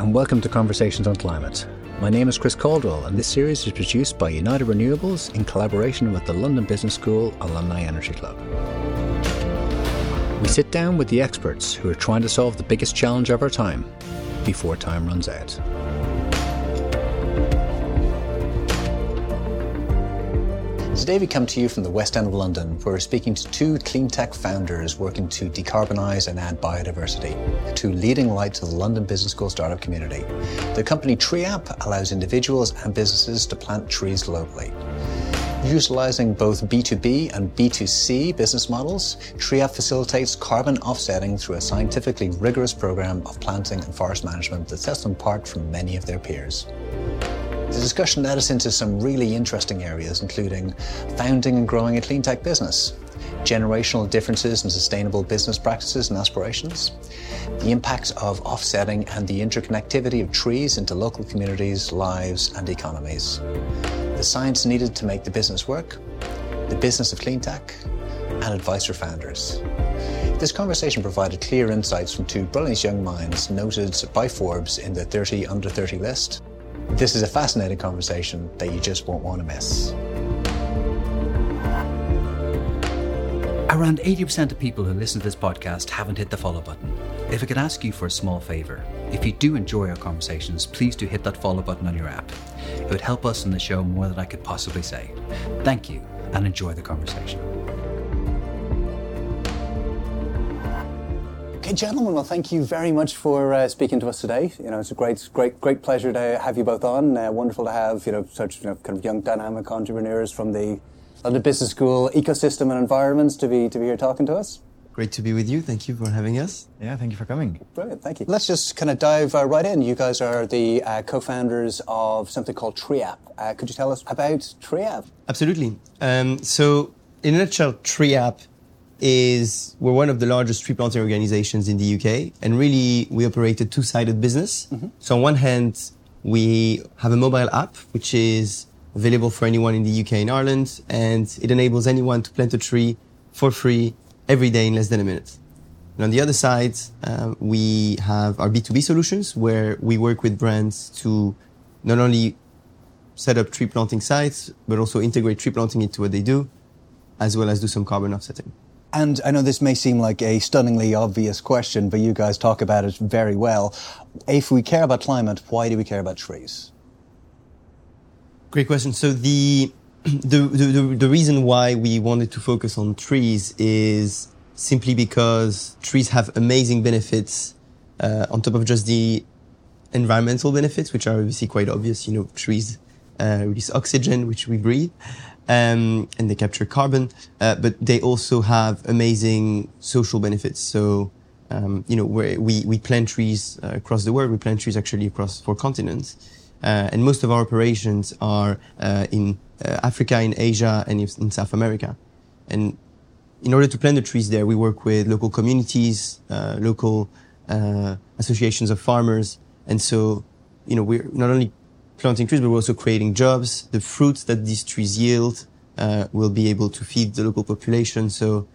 and welcome to Conversations on Climate. My name is Chris Caldwell, and this series is produced by United Renewables in collaboration with the London Business School Alumni Energy Club. We sit down with the experts who are trying to solve the biggest challenge of our time before time runs out. Today we come to you from the West End of London, where we're speaking to two clean tech founders working to decarbonise and add biodiversity, two leading lights of the London Business School startup community. The company TreeApp allows individuals and businesses to plant trees globally. Utilizing both B2B and B2C business models, TreeApp facilitates carbon offsetting through a scientifically rigorous program of planting and forest management that sets them apart from many of their peers. The discussion led us into some really interesting areas, including founding and growing a clean tech business, generational differences in sustainable business practices and aspirations, the impacts of offsetting and the interconnectivity of trees into local communities, lives, and economies, the science needed to make the business work, the business of clean tech, and advice for founders. This conversation provided clear insights from two brilliant young minds noted by Forbes in the 30 under 30 list this is a fascinating conversation that you just won't want to miss. Around 80% of people who listen to this podcast haven't hit the follow button. If I could ask you for a small favour, if you do enjoy our conversations, please do hit that follow button on your app. It would help us in the show more than I could possibly say. Thank you and enjoy the conversation. Okay, gentlemen, well, thank you very much for uh, speaking to us today. You know, it's a great, great, great pleasure to have you both on. Uh, wonderful to have, you know, such you know, kind of young, dynamic entrepreneurs from the London Business School ecosystem and environments to be to be here talking to us. Great to be with you. Thank you for having us. Yeah, thank you for coming. Brilliant, thank you. Let's just kind of dive uh, right in. You guys are the uh, co-founders of something called TreeApp. Uh, could you tell us about TreeApp? Absolutely. Um, so, in a nutshell, TreeApp is we're one of the largest tree planting organizations in the UK, and really we operate a two-sided business. Mm-hmm. So on one hand, we have a mobile app which is available for anyone in the UK and Ireland, and it enables anyone to plant a tree for free every day in less than a minute. And on the other side, um, we have our B2B solutions where we work with brands to not only set up tree planting sites, but also integrate tree planting into what they do, as well as do some carbon offsetting. And I know this may seem like a stunningly obvious question, but you guys talk about it very well. If we care about climate, why do we care about trees? Great question. So the the, the, the reason why we wanted to focus on trees is simply because trees have amazing benefits uh, on top of just the environmental benefits, which are obviously quite obvious. You know, trees uh, release oxygen, which we breathe, um, and they capture carbon, uh, but they also have amazing social benefits. So, um, you know, we we plant trees uh, across the world. We plant trees actually across four continents, uh, and most of our operations are uh, in uh, Africa, in Asia, and in South America. And in order to plant the trees there, we work with local communities, uh, local associations of farmers, and so, you know, we're not only planting trees, but we're also creating jobs. The fruits that these trees yield uh, will be able to feed the local population. So,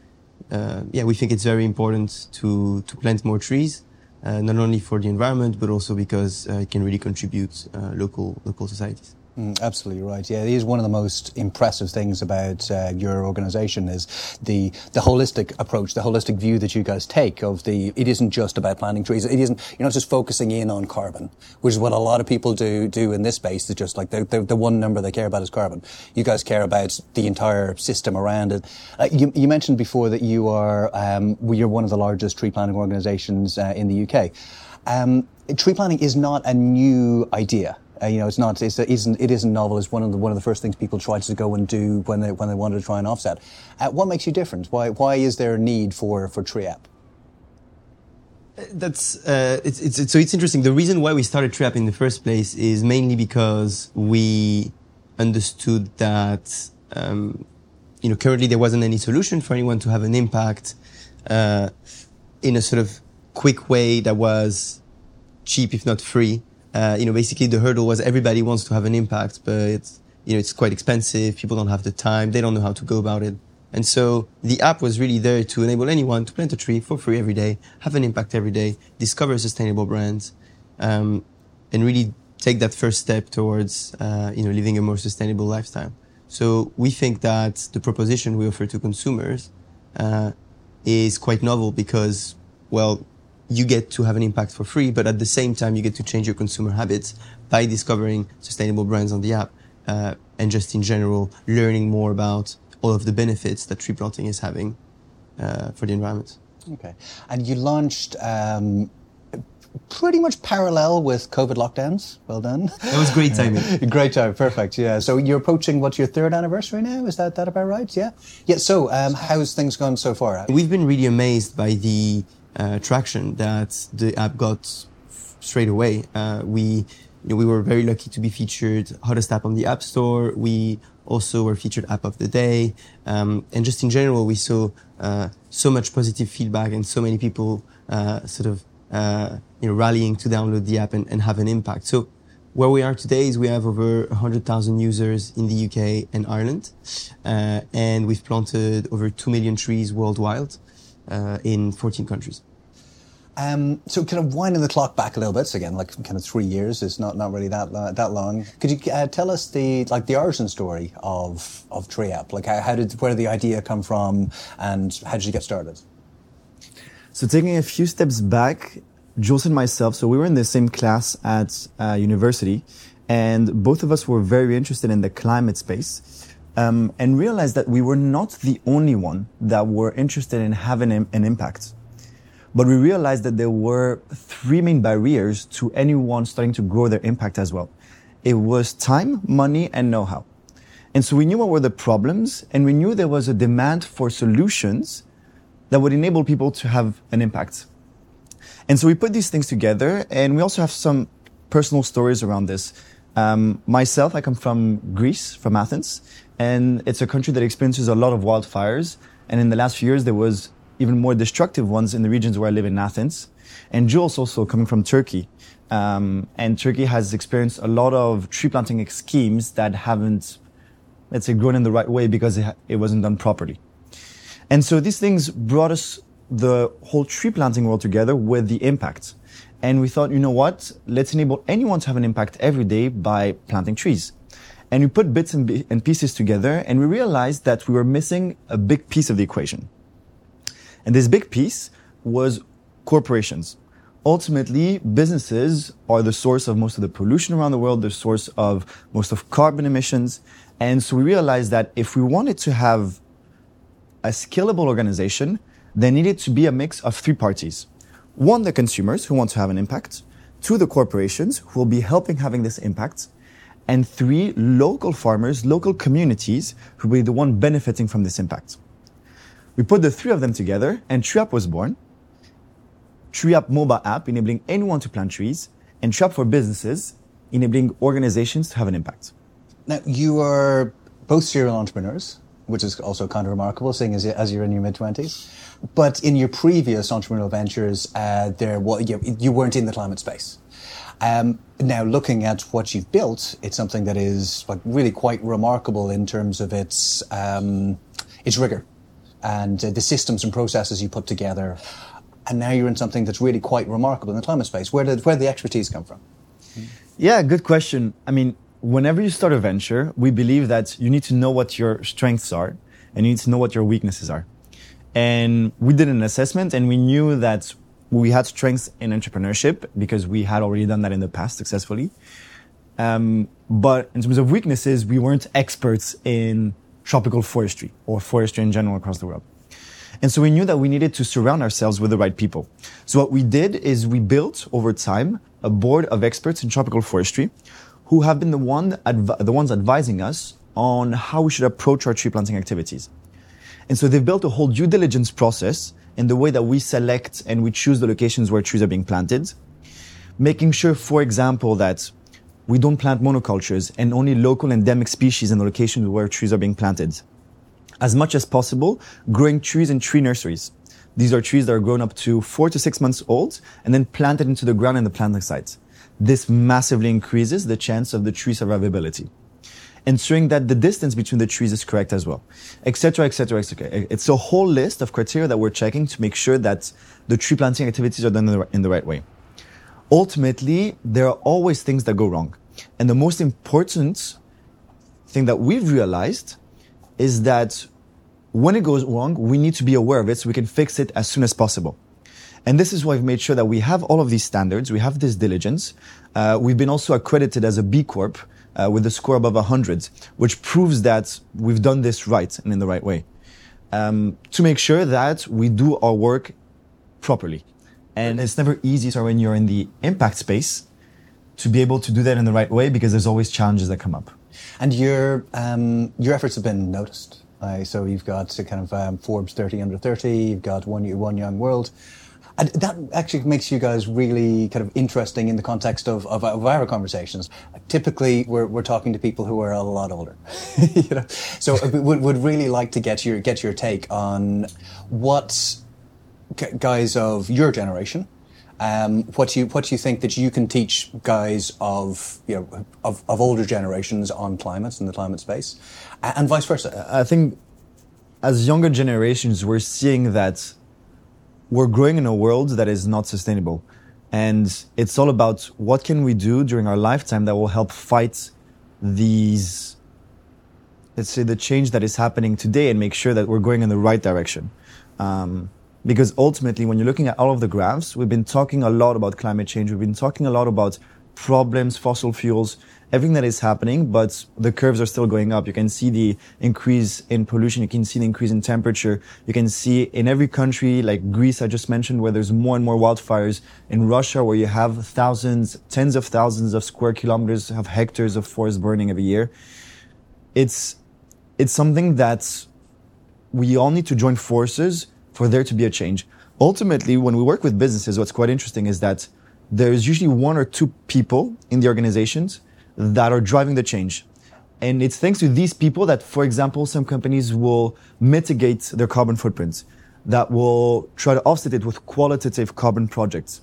uh, yeah, we think it's very important to to plant more trees, uh, not only for the environment, but also because uh, it can really contribute uh, local local societies. Mm, absolutely right. Yeah, it is one of the most impressive things about uh, your organisation is the the holistic approach, the holistic view that you guys take of the. It isn't just about planting trees. It isn't. You're not just focusing in on carbon, which is what a lot of people do do in this space. It's just like the the, the one number they care about is carbon. You guys care about the entire system around it. Uh, you, you, mentioned before that you are um, you're one of the largest tree planting organisations uh, in the UK. Um, tree planting is not a new idea. Uh, you know, it's not, it's, it isn't, it isn't novel. It's one of the, one of the first things people tried to go and do when they, when they wanted to try and offset. Uh, what makes you different? Why, why is there a need for, for TreeApp? That's, uh, it's, it's, it's, so it's interesting. The reason why we started TreeApp in the first place is mainly because we understood that, um, you know, currently there wasn't any solution for anyone to have an impact, uh, in a sort of quick way that was cheap, if not free uh, you know, basically the hurdle was everybody wants to have an impact, but it's, you know, it's quite expensive. People don't have the time. They don't know how to go about it. And so the app was really there to enable anyone to plant a tree for free every day, have an impact every day, discover sustainable brands. Um, and really take that first step towards, uh, you know, living a more sustainable lifestyle. So we think that the proposition we offer to consumers uh, is quite novel because, well, you get to have an impact for free, but at the same time, you get to change your consumer habits by discovering sustainable brands on the app uh, and just in general learning more about all of the benefits that tree planting is having uh, for the environment. Okay, and you launched um, pretty much parallel with COVID lockdowns. Well done. It was great timing. great time, perfect. Yeah. So you're approaching what's your third anniversary now? Is that that about right? Yeah. Yeah. So um, how's things gone so far? We've been really amazed by the uh, traction that the app got straight away. Uh, we you know, we were very lucky to be featured hottest app on the App Store. We also were featured app of the day, um, and just in general, we saw uh, so much positive feedback and so many people uh, sort of uh, you know, rallying to download the app and, and have an impact. So where we are today is we have over 100,000 users in the UK and Ireland, uh, and we've planted over 2 million trees worldwide uh, in 14 countries. Um, so kind of winding the clock back a little bit, so again, like kind of three years is not, not really that uh, that long. Could you uh, tell us the like the origin story of of TreeApp? Like how, how, did where did the idea come from, and how did you get started? So taking a few steps back, Jules and myself, so we were in the same class at uh, university, and both of us were very interested in the climate space, um, and realized that we were not the only one that were interested in having an impact. But we realized that there were three main barriers to anyone starting to grow their impact as well. It was time, money, and know-how. And so we knew what were the problems, and we knew there was a demand for solutions that would enable people to have an impact. And so we put these things together, and we also have some personal stories around this. Um, myself, I come from Greece, from Athens, and it's a country that experiences a lot of wildfires. And in the last few years, there was even more destructive ones in the regions where I live in Athens. And Jules also coming from Turkey. Um, and Turkey has experienced a lot of tree planting schemes that haven't, let's say, grown in the right way because it, it wasn't done properly. And so these things brought us the whole tree planting world together with the impact. And we thought, you know what? Let's enable anyone to have an impact every day by planting trees. And we put bits and, and pieces together and we realized that we were missing a big piece of the equation. And this big piece was corporations. Ultimately, businesses are the source of most of the pollution around the world, the source of most of carbon emissions. And so we realized that if we wanted to have a scalable organization, there needed to be a mix of three parties. One, the consumers who want to have an impact. Two, the corporations who will be helping having this impact. And three, local farmers, local communities who will be the one benefiting from this impact. We put the three of them together and TreeApp was born. TreeApp mobile app enabling anyone to plant trees and TreeApp for businesses enabling organizations to have an impact. Now, you are both serial entrepreneurs which is also kind of remarkable, seeing as, you're in your mid twenties. But in your previous entrepreneurial ventures, uh, there well, you, you, weren't in the climate space. Um, now, looking at what you've built, it's something that is really quite remarkable in terms of its um, its rigor and uh, the systems and processes you put together. And now you're in something that's really quite remarkable in the climate space. Where did where did the expertise come from? Yeah, good question. I mean, whenever you start a venture, we believe that you need to know what your strengths are and you need to know what your weaknesses are. And we did an assessment and we knew that we had strengths in entrepreneurship because we had already done that in the past successfully. Um, but in terms of weaknesses, we weren't experts in tropical forestry or forestry in general across the world. And so we knew that we needed to surround ourselves with the right people. So what we did is we built over time a board of experts in tropical forestry who have been the, one, adv- the ones advising us on how we should approach our tree planting activities. And so they've built a whole due diligence process in the way that we select and we choose the locations where trees are being planted, making sure, for example, that we don't plant monocultures and only local endemic species in the locations where trees are being planted. As much as possible, growing trees in tree nurseries. These are trees that are grown up to four to six months old and then planted into the ground in the planting site this massively increases the chance of the tree survivability. Ensuring that the distance between the trees is correct as well, etc., etc., etc. It's a whole list of criteria that we're checking to make sure that the tree planting activities are done in the, in the right way. ultimately, there are always things that go wrong. And the most important thing that we've realized is that when it goes wrong, we need to be aware of it so we can fix it as soon as possible. And this is why we've made sure that we have all of these standards, we have this diligence. Uh, we've been also accredited as a B Corp uh, with a score above 100, which proves that we've done this right and in the right way. Um, to make sure that we do our work properly. And it's never easy so when you're in the impact space to be able to do that in the right way because there's always challenges that come up. And your um, your efforts have been noticed. Uh, so you've got kind of um, Forbes 30 under 30. You've got one one young world. And that actually makes you guys really kind of interesting in the context of, of, of our conversations. Typically, we're, we're talking to people who are a lot older. you know? So would, would really like to get your, get your take on what guys of your generation um, what you what do you think that you can teach guys of you know of, of older generations on climate and the climate space, and vice versa? I think as younger generations, we're seeing that we're growing in a world that is not sustainable. And it's all about what can we do during our lifetime that will help fight these, let's say, the change that is happening today and make sure that we're going in the right direction. Um, because ultimately, when you're looking at all of the graphs, we've been talking a lot about climate change. We've been talking a lot about problems, fossil fuels, everything that is happening, but the curves are still going up. You can see the increase in pollution. You can see the increase in temperature. You can see in every country, like Greece, I just mentioned, where there's more and more wildfires. In Russia, where you have thousands, tens of thousands of square kilometers of hectares of forest burning every year. It's, it's something that we all need to join forces for there to be a change. Ultimately, when we work with businesses, what's quite interesting is that there's usually one or two people in the organizations that are driving the change. And it's thanks to these people that, for example, some companies will mitigate their carbon footprints, that will try to offset it with qualitative carbon projects,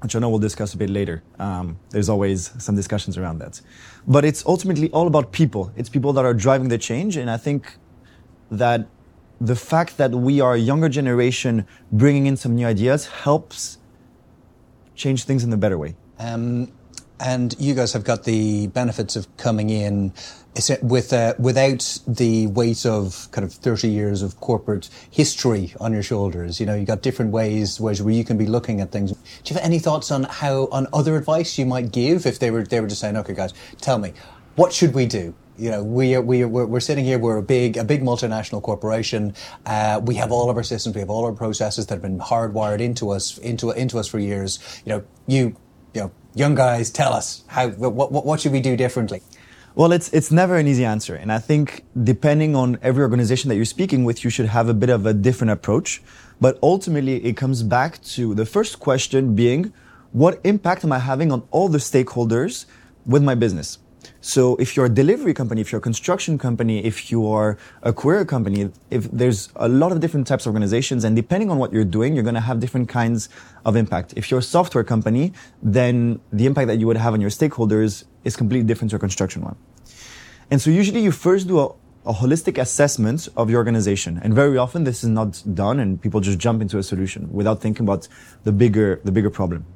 which I know we'll discuss a bit later. Um, there's always some discussions around that. But it's ultimately all about people. It's people that are driving the change. And I think that the fact that we are a younger generation bringing in some new ideas helps change things in a better way. Um, and you guys have got the benefits of coming in with uh, without the weight of kind of 30 years of corporate history on your shoulders. You know, you got different ways, where you can be looking at things. Do you have any thoughts on how on other advice you might give if they were they were just saying, okay, guys, tell me, what should we do? you know, we are, we are, we're, we're, sitting here, we're a big, a big multinational corporation. Uh, we have all of our systems, we have all our processes that have been hardwired into us, into, into us for years. You know, you, you know, young guys, tell us how, what, what, what should we do differently? Well, it's, it's never an easy answer. And I think depending on every organization that you're speaking with, you should have a bit of a different approach. But ultimately, it comes back to the first question being, what impact am I having on all the stakeholders with my business? So if you're a delivery company, if you're a construction company, if you are a courier company, if there's a lot of different types of organizations and depending on what you're doing, you're going to have different kinds of impact. If you're a software company, then the impact that you would have on your stakeholders is completely different to a construction one. And so usually you first do a, a holistic assessment of your organization. And very often this is not done and people just jump into a solution without thinking about the bigger, the bigger problem.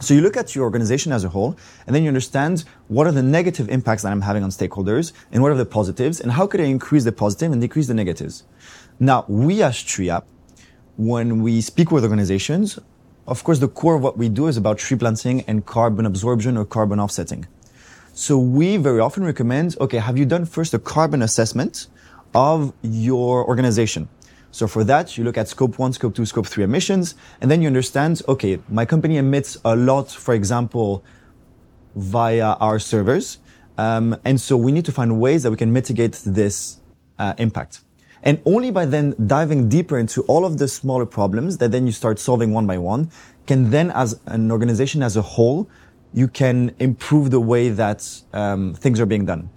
So you look at your organization as a whole, and then you understand what are the negative impacts that I'm having on stakeholders, and what are the positives, and how could I increase the positive and decrease the negatives. Now, we as TreeApp, when we speak with organizations, of course, the core of what we do is about tree planting and carbon absorption or carbon offsetting. So we very often recommend, okay, have you done first a carbon assessment of your organization? So for that, you look at scope one, scope two, scope three emissions, and then you understand, okay, my company emits a lot, for example, via our servers. Um, and so we need to find ways that we can mitigate this uh, impact. And only by then diving deeper into all of the smaller problems that then you start solving one by one, can then as an organization as a whole, you can improve the way that um, things are being done.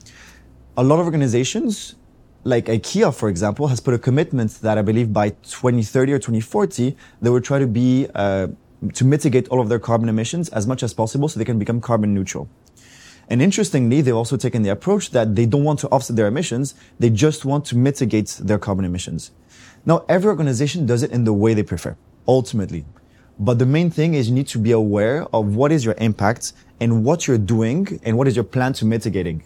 A lot of organizations like IKEA, for example, has put a commitment that I believe by 2030 or 2040, they will try to be, uh, to mitigate all of their carbon emissions as much as possible so they can become carbon neutral. And interestingly, they've also taken the approach that they don't want to offset their emissions. They just want to mitigate their carbon emissions. Now, every organization does it in the way they prefer, ultimately. But the main thing is you need to be aware of what is your impact and what you're doing and what is your plan to mitigating.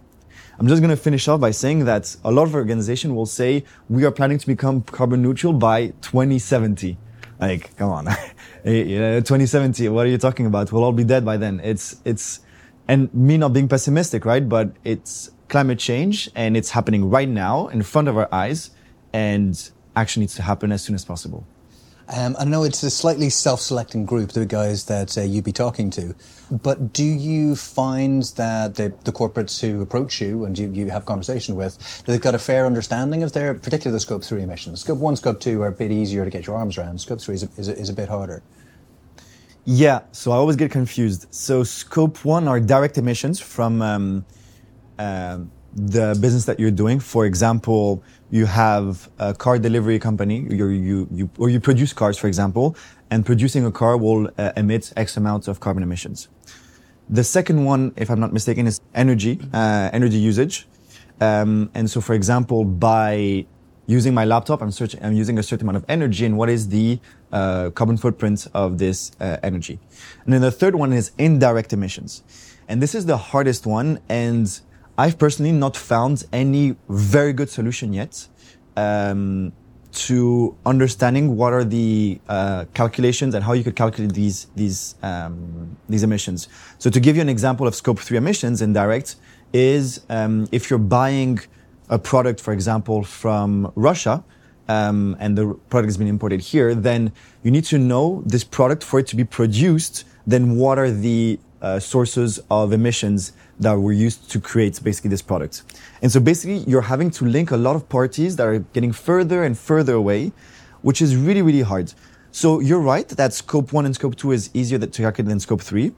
I'm just going to finish off by saying that a lot of organizations will say we are planning to become carbon neutral by 2070. Like, come on, eh, 2070. What are you talking about? We'll all be dead by then. It's, it's, and me not being pessimistic, right? But it's climate change and it's happening right now in front of our eyes and action needs to happen as soon as possible. Um, I know it's a slightly self-selecting group, the guys that uh, you'd be talking to, but do you find that the, the corporates who approach you and you, you have conversation with, they've got a fair understanding of their, particularly the scope three emissions? Scope one, scope two are a bit easier to get your arms around. Scope three is a, is a, is a bit harder. Yeah, so I always get confused. So scope one are direct emissions from um, uh, the business that you're doing. For example, you have a car delivery company, you, you, you, or you produce cars, for example, and producing a car will uh, emit X amount of carbon emissions. The second one, if I'm not mistaken, is energy, uh, energy usage. Um, and so, for example, by using my laptop, I'm, searching, I'm using a certain amount of energy, and what is the uh, carbon footprint of this uh, energy? And then the third one is indirect emissions, and this is the hardest one, and I've personally not found any very good solution yet um, to understanding what are the uh, calculations and how you could calculate these these um, these emissions. So to give you an example of scope three emissions, indirect is um, if you're buying a product, for example, from Russia. Um, and the product has been imported here, then you need to know this product for it to be produced. Then what are the uh, sources of emissions that were used to create basically this product. And so basically you're having to link a lot of parties that are getting further and further away, which is really, really hard. So you're right that scope one and scope two is easier to calculate than scope three.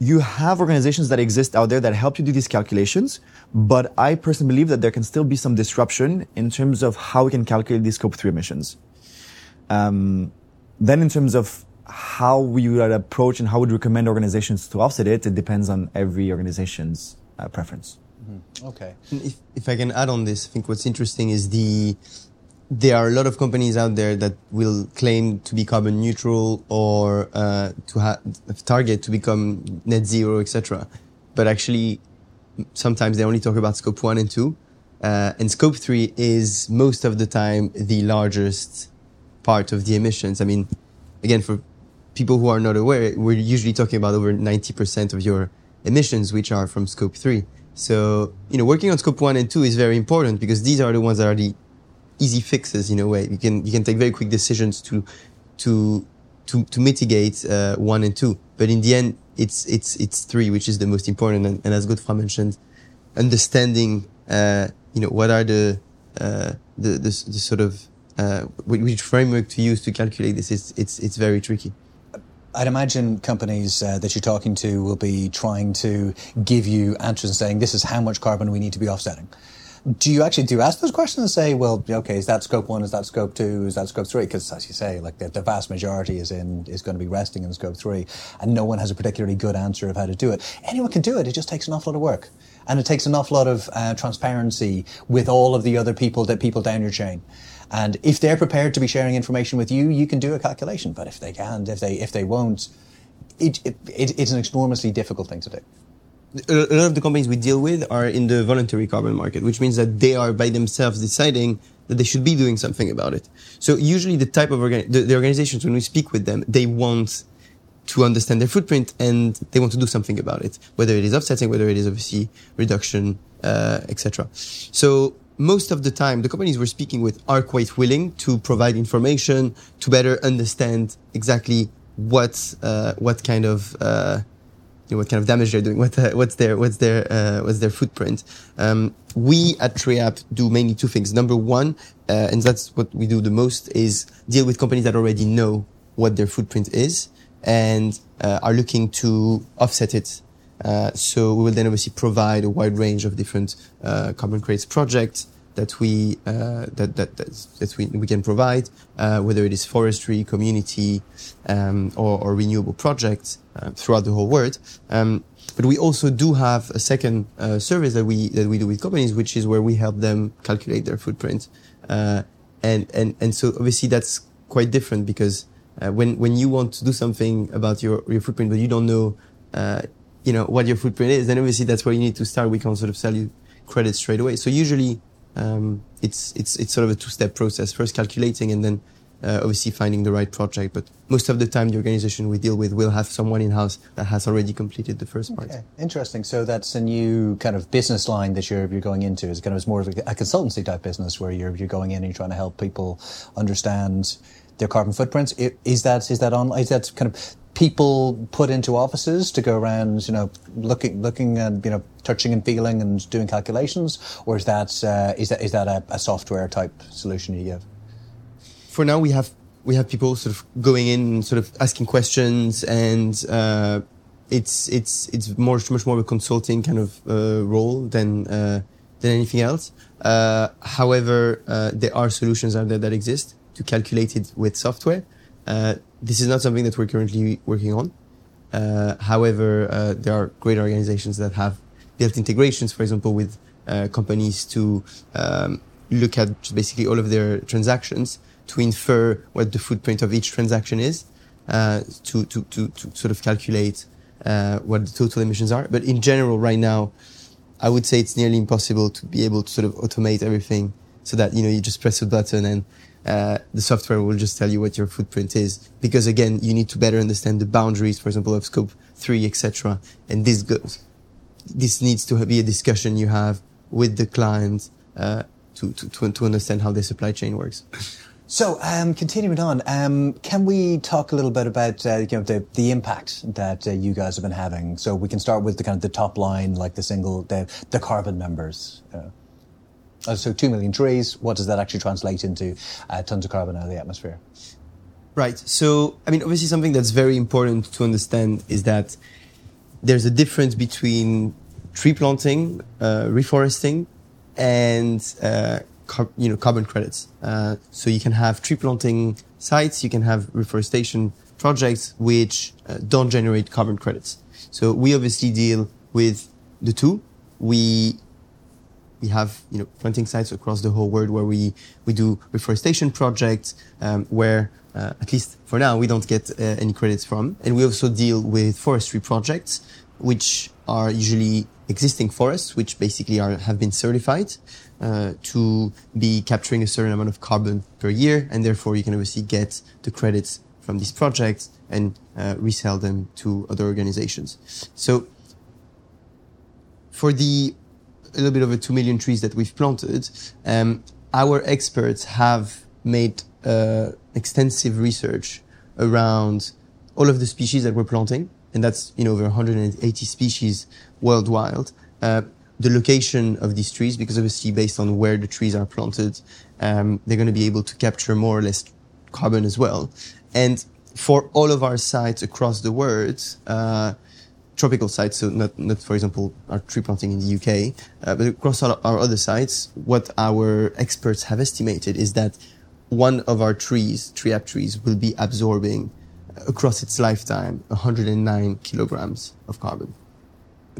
You have organizations that exist out there that help you do these calculations, but I personally believe that there can still be some disruption in terms of how we can calculate these scope three emissions. Um, then in terms of how we would approach and how we would recommend organizations to offset it, it depends on every organization's uh, preference. Mm-hmm. Okay. If, if I can add on this, I think what's interesting is the there are a lot of companies out there that will claim to be carbon neutral or uh, to have target to become net zero, etc. But actually, sometimes they only talk about scope one and two, uh, and scope three is most of the time the largest part of the emissions. I mean, again, for people who are not aware, we're usually talking about over 90% of your emissions, which are from scope three. So, you know, working on scope one and two is very important because these are the ones that are the easy fixes in a way. You can, you can take very quick decisions to, to, to, to mitigate, uh, one and two. But in the end, it's, it's, it's three, which is the most important. And, and as Godefroy mentioned, understanding, uh, you know, what are the, uh, the, the, the sort of, uh, which framework to use to calculate this, it's, it's, it's very tricky. I'd imagine companies uh, that you're talking to will be trying to give you answers and saying, this is how much carbon we need to be offsetting. Do you actually do ask those questions and say, well, okay, is that scope one? Is that scope two? Is that scope three? Because as you say, like the, the, vast majority is in is going to be resting in scope three, and no one has a particularly good answer of how to do it. Anyone can do it. It just takes an awful lot of work, and it takes an awful lot of uh, transparency with all of the other people that people down your chain. And if they're prepared to be sharing information with you, you can do a calculation. But if they can't, if they if they won't, it, it, it it's an enormously difficult thing to do. A lot of the companies we deal with are in the voluntary carbon market, which means that they are by themselves deciding that they should be doing something about it. So usually the type of the, the organizations, when we speak with them, they want to understand their footprint and they want to do something about it, whether it is offsetting, whether it is obviously reduction, uh, etc. So most of the time, the companies we're speaking with are quite willing to provide information to better understand exactly what uh, what kind of uh, you know, what kind of damage they're doing, what uh, what's their what's their uh, what's their footprint. Um, we at TreeApp do mainly two things. Number one, uh, and that's what we do the most, is deal with companies that already know what their footprint is and uh, are looking to offset it uh, so we will then obviously provide a wide range of different uh, carbon credits projects that we uh, that, that that we, we can provide, uh, whether it is forestry, community, um, or, or, renewable projects uh, throughout the whole world. Um, but we also do have a second service that we that we do with companies, which is where we help them calculate their footprint, and and and so obviously that's quite different because uh, when when you want to do something about your your footprint, but you don't know, uh, you know, what your footprint is, then obviously that's where you need to start. We can sort of sell you credit straight away. So usually, um, it's it's it's sort of a two step process. First calculating, and then uh, obviously finding the right project. But most of the time, the organization we deal with will have someone in house that has already completed the first part. Interesting. So that's a new kind of business line that you're you're going into. Is kind of more of a, a consultancy type business where you're you're going in and you're trying to help people understand their carbon footprints. Is that is that on? Is that kind of people put into offices to go around, you know, looking, looking and you know, touching and feeling and doing calculations, or is that uh, is that is that a, a, software type solution you give? For now, we have we have people sort of going in, sort of asking questions, and uh, it's it's it's more much more of a consulting kind of uh, role than uh, than anything else. Uh, however, uh, there are solutions out there that exist to calculate it with software. Uh, this is not something that we're currently working on. Uh, however, uh, there are great organizations that have built integrations, for example, with uh, companies to um, look at basically all of their transactions to infer what the footprint of each transaction is, uh, to, to, to, to, sort of calculate uh, what the total emissions are. But in general, right now, I would say it's nearly impossible to be able to sort of automate everything so that, you know, you just press a button and uh, the software will just tell you what your footprint is. Because again, you need to better understand the boundaries, for example, of scope three, etc. And this goes, this needs to be a discussion you have with the client uh, to, to, to understand how the supply chain works. So, um, continuing on, um, can we talk a little bit about uh, you know the the impact that uh, you guys have been having? So we can start with the kind of the top line, like the single the the carbon numbers. Uh. Uh, so, 2 million trees, what does that actually translate into uh, tons of carbon out of the atmosphere? Right. So, I mean, obviously, something that's very important to understand is that there's a difference between tree planting, uh, reforesting, and uh, car- you know carbon credits. Uh, so you can have tree planting sites, you can have reforestation projects which uh, don't generate carbon credits. So we obviously deal with the two. We we have you know planting sites across the whole world where we we do reforestation projects um, where uh, at least for now we don't get uh, any credits from, and we also deal with forestry projects which are usually existing forests which basically are have been certified uh, to be capturing a certain amount of carbon per year, and therefore you can obviously get the credits from these projects and uh, resell them to other organizations. So for the a little bit over 2 million trees that we've planted, um, our experts have made uh, extensive research around all of the species that we're planting, and that's you know over 180 species worldwide. Uh, the location of these trees, because obviously based on where the trees are planted, um, they're going to be able to capture more or less carbon as well. And for all of our sites across the world, uh, tropical sites, so not, not for example, our tree planting in the UK, uh, but across all our other sites, what our experts have estimated is that one of our trees, tree app trees, will be absorbing across its lifetime 109 kilograms of carbon.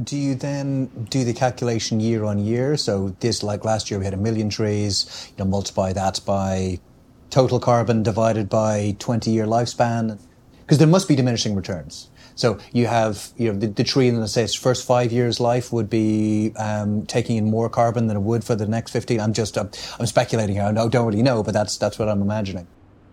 Do you then do the calculation year on year? So this, like last year, we had a million trees. You know, multiply that by total carbon divided by 20 year lifespan, because there must be diminishing returns. So you have, you know, the, the tree in the say its first five years life would be um, taking in more carbon than it would for the next 15. I'm just, I'm, I'm speculating here. I don't really know, but that's, that's what I'm imagining.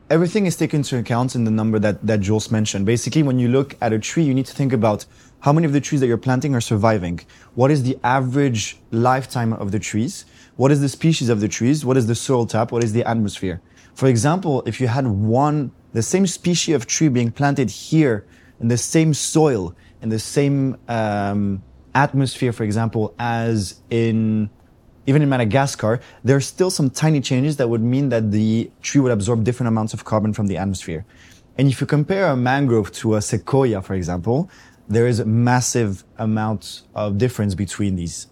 Everything is taken into account in the number that, that Jules mentioned. Basically, when you look at a tree, you need to think about how many of the trees that you're planting are surviving? What is the average lifetime of the trees? What is the species of the trees? What is the soil type? What is the atmosphere? For example, if you had one, the same species of tree being planted here in the same soil, in the same um, atmosphere, for example, as in even in Madagascar, there are still some tiny changes that would mean that the tree would absorb different amounts of carbon from the atmosphere. And if you compare a mangrove to a sequoia, for example, there is a massive amount of difference between these.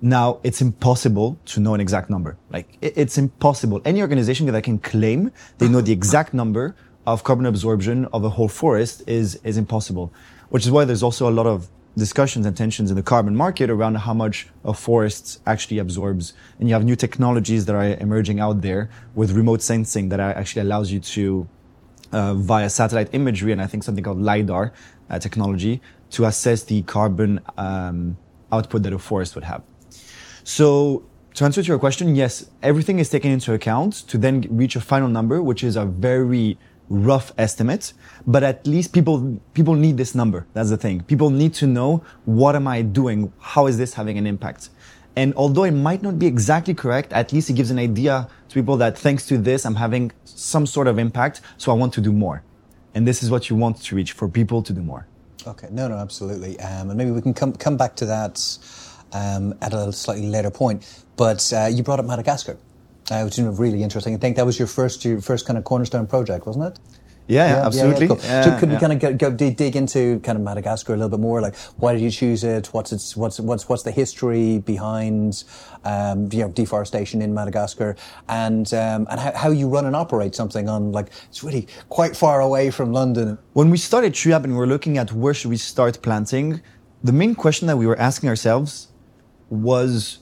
Now, it's impossible to know an exact number. Like, it's impossible. Any organization that can claim they know the exact number of carbon absorption of a whole forest is, is impossible, which is why there's also a lot of discussions and tensions in the carbon market around how much a forest actually absorbs. And you have new technologies that are emerging out there with remote sensing that actually allows you to uh, via satellite imagery and I think something called LiDAR uh, technology to assess the carbon um, output that a forest would have. So to answer to your question, yes, everything is taken into account to then reach a final number, which is a very rough estimate, but at least people, people need this number. That's the thing. People need to know what am I doing? How is this having an impact? And although it might not be exactly correct, at least it gives an idea to people that thanks to this, I'm having some sort of impact. So I want to do more. And this is what you want to reach for people to do more. Okay. No, no, absolutely. Um, and maybe we can come, come back to that, um, at a slightly later point. But, uh, you brought up Madagascar. Uh, which is really interesting. I think that was your first, your first kind of cornerstone project, wasn't it? Yeah, yeah, absolutely. cool. Yeah, so could we kind of go, go dig, dig into kind of Madagascar a little bit more? Like, why did you choose it? What's its what's what's what's the history behind um, you know deforestation in Madagascar, and um, and how, how you run and operate something on like it's really quite far away from London. When we started TreeApp and we were looking at where should we start planting, the main question that we were asking ourselves was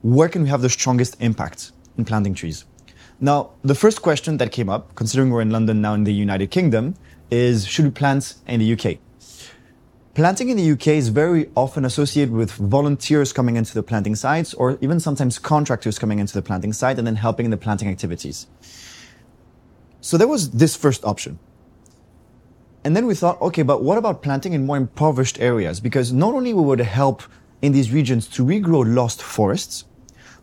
where can we have the strongest impact in planting trees? Now, the first question that came up, considering we're in London now in the United Kingdom, is should we plant in the UK? Planting in the UK is very often associated with volunteers coming into the planting sites or even sometimes contractors coming into the planting site and then helping in the planting activities. So there was this first option. And then we thought, okay, but what about planting in more impoverished areas? Because not only we would help in these regions to regrow lost forests,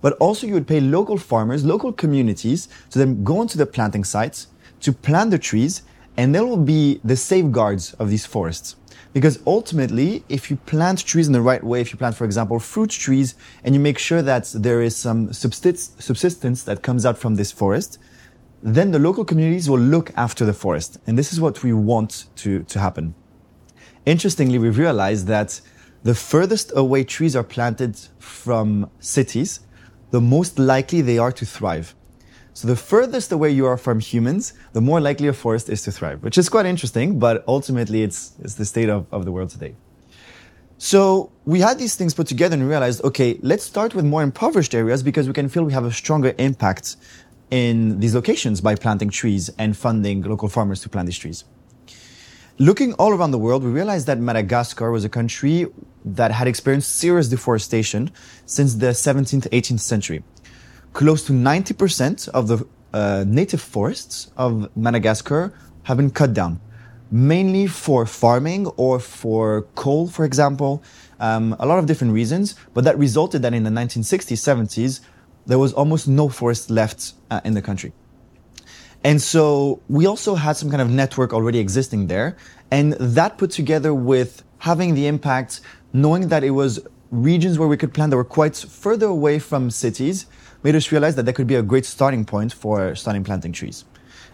but also you would pay local farmers, local communities to then go onto the planting sites to plant the trees and they will be the safeguards of these forests. Because ultimately, if you plant trees in the right way, if you plant, for example, fruit trees and you make sure that there is some subsistence that comes out from this forest, then the local communities will look after the forest. And this is what we want to, to happen. Interestingly, we've realized that the furthest away trees are planted from cities, the most likely they are to thrive. So the furthest away you are from humans, the more likely a forest is to thrive, which is quite interesting, but ultimately it's, it's the state of, of the world today. So we had these things put together and realized, okay, let's start with more impoverished areas because we can feel we have a stronger impact in these locations by planting trees and funding local farmers to plant these trees. Looking all around the world, we realized that Madagascar was a country that had experienced serious deforestation since the 17th, 18th century. Close to 90% of the uh, native forests of Madagascar have been cut down, mainly for farming or for coal, for example. Um, a lot of different reasons, but that resulted that in the 1960s, 70s, there was almost no forest left uh, in the country. And so we also had some kind of network already existing there. And that put together with having the impact, knowing that it was regions where we could plant that were quite further away from cities, made us realize that that could be a great starting point for starting planting trees.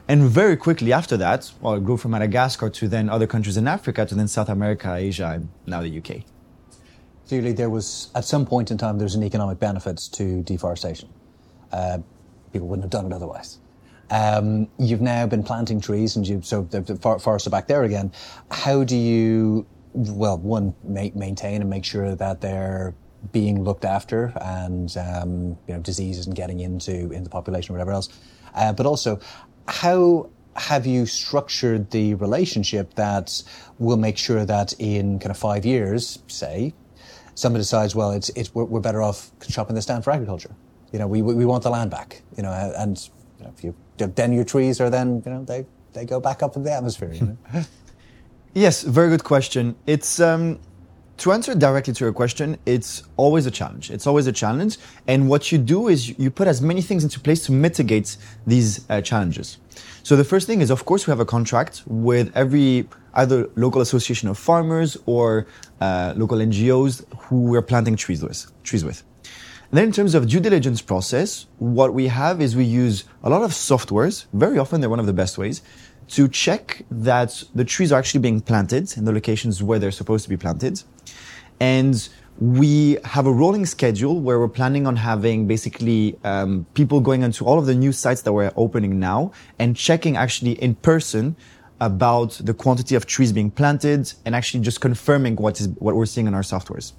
And very quickly after that, well, it grew from Madagascar to then other countries in Africa to then South America, Asia, and now the UK. Clearly, there was at some point in time there's an economic benefit to deforestation. Uh, people wouldn't have done it otherwise. Um, you've now been planting trees, and you so the, the for- forests are back there again. How do you, well, one ma- maintain and make sure that they're being looked after, and um, you know disease isn't getting into in the population or whatever else. Uh, but also, how have you structured the relationship that will make sure that in kind of five years, say, somebody decides, well, it's, it's we're, we're better off chopping this down for agriculture. You know, we, we we want the land back. You know, and you know, if you then your trees are then you know they they go back up in the atmosphere. You know? Yes, very good question. It's um, to answer directly to your question. It's always a challenge. It's always a challenge, and what you do is you put as many things into place to mitigate these uh, challenges. So the first thing is, of course, we have a contract with every either local association of farmers or uh, local NGOs who we're planting trees with. Trees with. And then in terms of due diligence process, what we have is we use a lot of softwares. Very often they're one of the best ways to check that the trees are actually being planted in the locations where they're supposed to be planted. And we have a rolling schedule where we're planning on having basically um, people going into all of the new sites that we're opening now and checking actually in person about the quantity of trees being planted and actually just confirming what is what we're seeing in our softwares.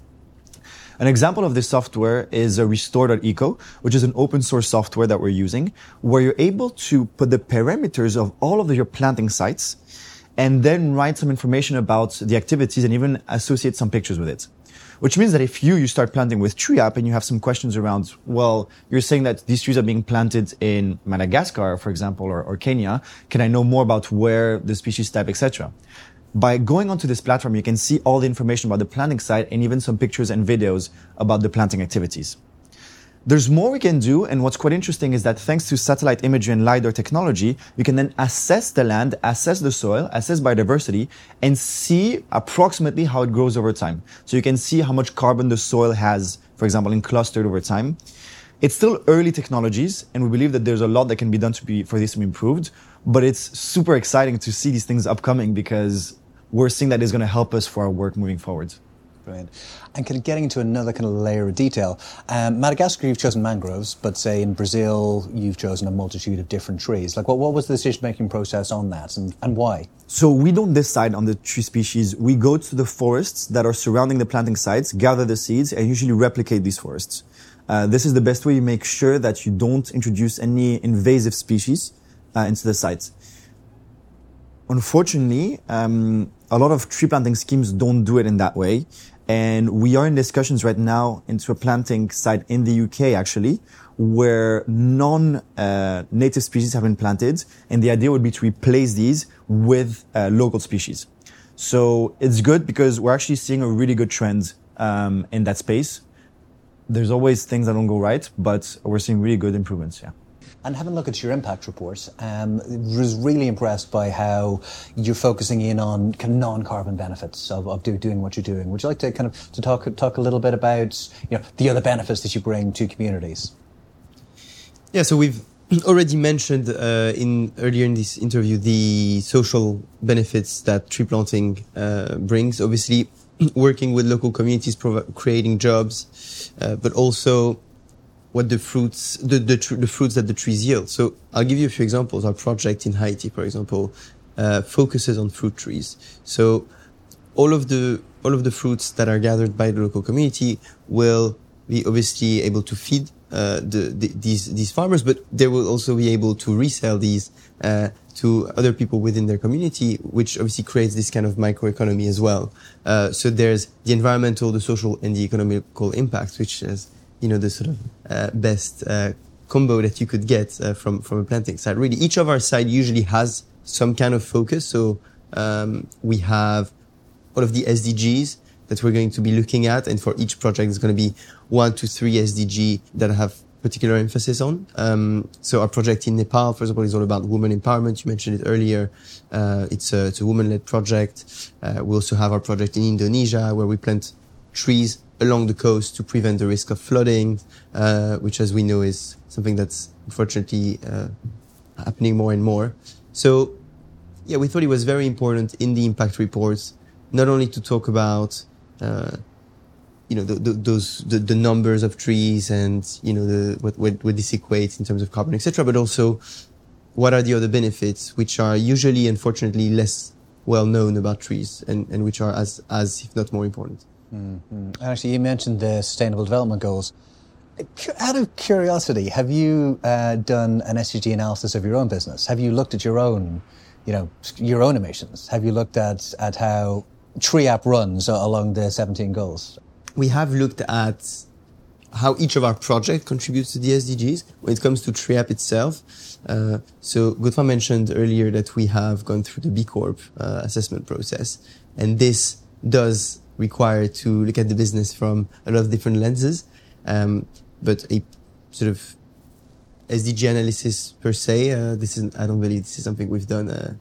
An example of this software is restore.eco, which is an open source software that we're using, where you're able to put the parameters of all of your planting sites and then write some information about the activities and even associate some pictures with it. Which means that if you, you start planting with Tree App and you have some questions around, well, you're saying that these trees are being planted in Madagascar, for example, or, or Kenya. Can I know more about where the species type, etc.? By going onto this platform, you can see all the information about the planting site and even some pictures and videos about the planting activities. There's more we can do, and what's quite interesting is that thanks to satellite imagery and LiDAR technology, we can then assess the land, assess the soil, assess biodiversity, and see approximately how it grows over time. So you can see how much carbon the soil has, for example, in clustered over time. It's still early technologies, and we believe that there's a lot that can be done to be, for this to be improved, but it's super exciting to see these things upcoming because we're seeing that is going to help us for our work moving forward. Brilliant. And kind of getting into another kind of layer of detail, um, Madagascar, you've chosen mangroves, but say in Brazil, you've chosen a multitude of different trees. Like, what, what was the decision making process on that and, and why? So we don't decide on the tree species. We go to the forests that are surrounding the planting sites, gather the seeds, and usually replicate these forests. Uh, this is the best way you make sure that you don't introduce any invasive species uh, into the sites. Unfortunately, um, a lot of tree planting schemes don't do it in that way. And we are in discussions right now into a planting site in the UK, actually, where non-native uh, species have been planted. And the idea would be to replace these with uh, local species. So it's good because we're actually seeing a really good trend um, in that space. There's always things that don't go right, but we're seeing really good improvements. Yeah. And having a look at your impact report, um, was really impressed by how you're focusing in on kind of non-carbon benefits of, of do, doing what you're doing. Would you like to kind of to talk talk a little bit about you know the other benefits that you bring to communities? Yeah, so we've already mentioned uh, in earlier in this interview the social benefits that tree planting uh, brings. Obviously, working with local communities, creating jobs, uh, but also what the fruits, the, the, tr- the, fruits that the trees yield. So I'll give you a few examples. Our project in Haiti, for example, uh, focuses on fruit trees. So all of the, all of the fruits that are gathered by the local community will be obviously able to feed uh, the, the, these these farmers, but they will also be able to resell these uh, to other people within their community, which obviously creates this kind of microeconomy as well. Uh, so there's the environmental, the social, and the economical impacts, which is you know the sort of uh, best uh, combo that you could get uh, from from a planting site. Really, each of our site usually has some kind of focus. So um, we have all of the SDGs that we're going to be looking at, and for each project, there's going to be one to three SDG that have particular emphasis on. Um, so our project in Nepal, for example, is all about women empowerment. You mentioned it earlier. Uh, it's a, it's a woman-led project. Uh, we also have our project in Indonesia where we plant trees along the coast to prevent the risk of flooding, uh, which, as we know, is something that's unfortunately uh, happening more and more. So, yeah, we thought it was very important in the impact reports not only to talk about uh, you know the, the, those the, the, numbers of trees and you know the what, what, what this equates in terms of carbon etc but also what are the other benefits which are usually unfortunately less well known about trees and, and which are as as if not more important Mm-hmm. Actually, you mentioned the Sustainable Development Goals. Out of curiosity, have you uh, done an SDG analysis of your own business? Have you looked at your own, you know, your own emissions? Have you looked at, at how TreeApp runs along the 17 goals? We have looked at how each of our projects contributes to the SDGs when it comes to TreeApp itself. Uh, so Godefroy mentioned earlier that we have gone through the B Corp uh, assessment process, and this does required to look at the business from a lot of different lenses. Um, but a sort of SDG analysis per se, uh, this is, I don't believe this is something we've done. Uh,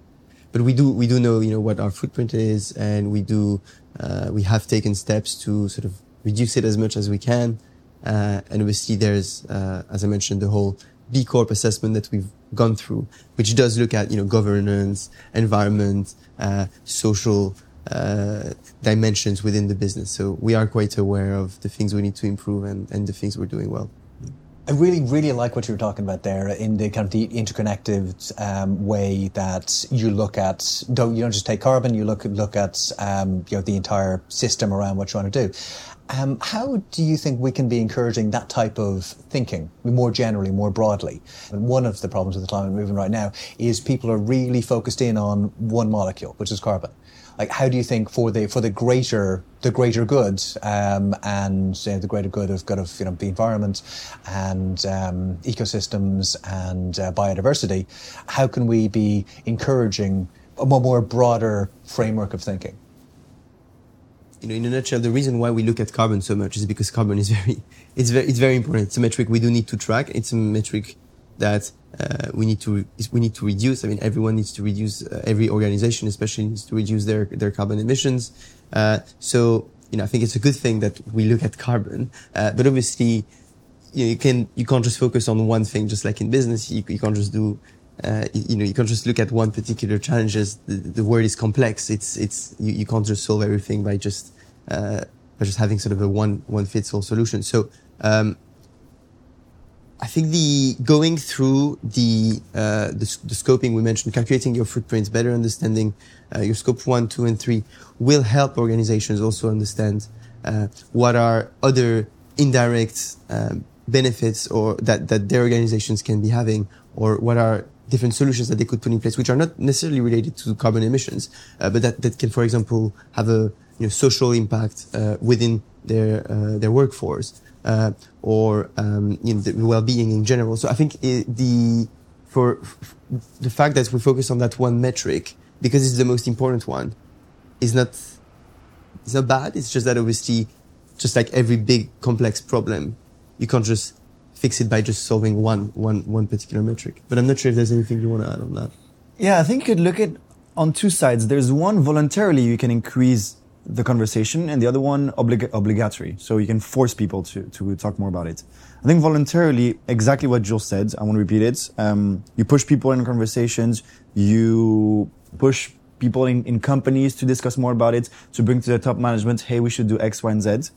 but we do, we do know, you know, what our footprint is and we do, uh, we have taken steps to sort of reduce it as much as we can. Uh, and obviously there's, uh, as I mentioned, the whole B Corp assessment that we've gone through, which does look at, you know, governance, environment, uh, social, uh, dimensions within the business. So we are quite aware of the things we need to improve and, and the things we're doing well. I really, really like what you were talking about there in the kind of the interconnected um, way that you look at. Don't you don't just take carbon? You look look at um, you know the entire system around what you want to do. Um, how do you think we can be encouraging that type of thinking more generally, more broadly? And one of the problems with the climate movement right now is people are really focused in on one molecule, which is carbon. Like, how do you think for the for the greater the greater good um, and uh, the greater good of good of you know the environment and um, ecosystems and uh, biodiversity, how can we be encouraging a more broader framework of thinking? you know, in a nutshell, the reason why we look at carbon so much is because carbon is very, it's very, it's very important. It's a metric we do need to track. It's a metric that uh, we need to we need to reduce. I mean, everyone needs to reduce. Uh, every organization, especially, needs to reduce their their carbon emissions. Uh, so, you know, I think it's a good thing that we look at carbon. Uh, but obviously, you, know, you can you can't just focus on one thing. Just like in business, you, you can't just do. Uh, you know, you can't just look at one particular challenges. The, the word is complex. It's it's you, you can't just solve everything by just uh, by just having sort of a one one fits all solution. So um, I think the going through the, uh, the, the scoping we mentioned, calculating your footprints, better understanding uh, your scope one, two, and three will help organizations also understand uh, what are other indirect um, benefits or that that their organizations can be having, or what are different solutions that they could put in place, which are not necessarily related to carbon emissions, uh, but that that can, for example, have a you know, social impact uh, within their uh, their workforce uh, or um, you know, the well-being in general. So I think it, the for the fact that we focus on that one metric because it's the most important one is not it's not bad. It's just that obviously, just like every big complex problem, you can't just fix it by just solving one one one particular metric. But I'm not sure if there's anything you want to add on that. Yeah, I think you could look at on two sides. There's one voluntarily you can increase the conversation and the other one oblig- obligatory. So you can force people to, to talk more about it. I think voluntarily, exactly what Jules said, I want to repeat it. Um, you push people in conversations, you push people in, in companies to discuss more about it, to bring to the top management, hey, we should do X, Y, and Z.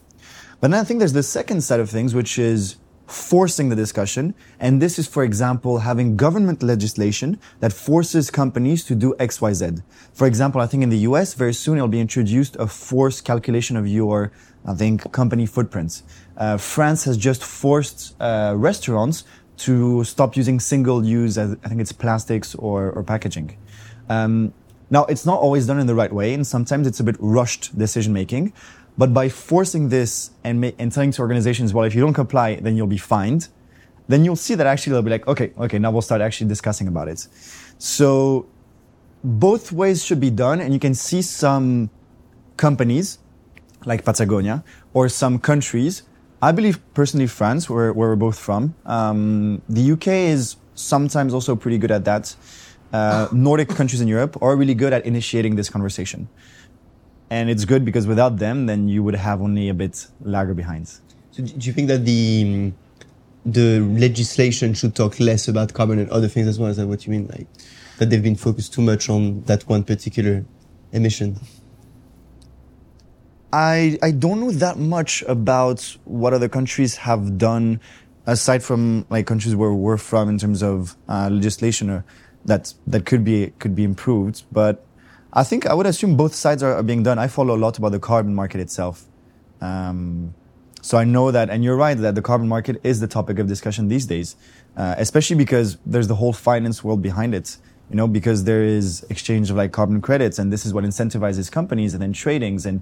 But then I think there's the second side of things, which is forcing the discussion. And this is, for example, having government legislation that forces companies to do XYZ. For example, I think in the US, very soon it'll be introduced a forced calculation of your, I think, company footprints. Uh, France has just forced uh, restaurants to stop using single use, I think it's plastics or, or packaging. Um, now, it's not always done in the right way, and sometimes it's a bit rushed decision making. But by forcing this and, ma- and telling to organizations, well, if you don't comply, then you'll be fined, then you'll see that actually they'll be like, okay, okay, now we'll start actually discussing about it. So both ways should be done. And you can see some companies like Patagonia or some countries. I believe personally France, where, where we're both from. Um, the UK is sometimes also pretty good at that. Uh, Nordic countries in Europe are really good at initiating this conversation and it's good because without them, then you would have only a bit lagger behind. So do you think that the the legislation should talk less about carbon and other things as well? Is that what you mean? Like that they've been focused too much on that one particular emission? I I don't know that much about what other countries have done aside from like countries where we're from in terms of uh, legislation or that that could be could be improved, but I think I would assume both sides are, are being done. I follow a lot about the carbon market itself. Um, so I know that, and you're right, that the carbon market is the topic of discussion these days, uh, especially because there's the whole finance world behind it. You know, because there is exchange of like carbon credits, and this is what incentivizes companies and then tradings and